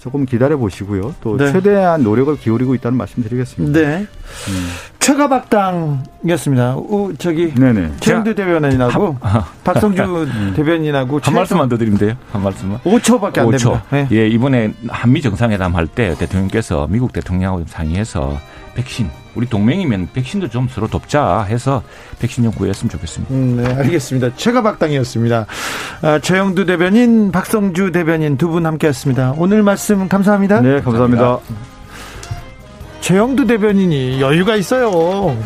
조금 기다려 보시고요. 또 네. 최대한 노력을 기울이고 있다는 말씀드리겠습니다. 네. 음. 최가박당이었습니다. 우, 저기 네네. 최영두 대변인하고 박성주 대변인하고 한 말씀만 더 드리면 돼요. 한 말씀만. 5초밖에 안 5초. 됩니다. 네. 예, 이번에 한미 정상회담 할 때 대통령께서 미국 대통령하고 좀 상의해서 백신 우리 동맹이면 백신도 좀 서로 돕자 해서 백신 좀 구했으면 좋겠습니다. 음, 네, 알겠습니다. 최가박당이었습니다. 아, 최영두 대변인, 박성주 대변인 두 분 함께했습니다. 오늘 말씀 감사합니다. 네, 감사합니다. 최영두 대변인이 여유가 있어요.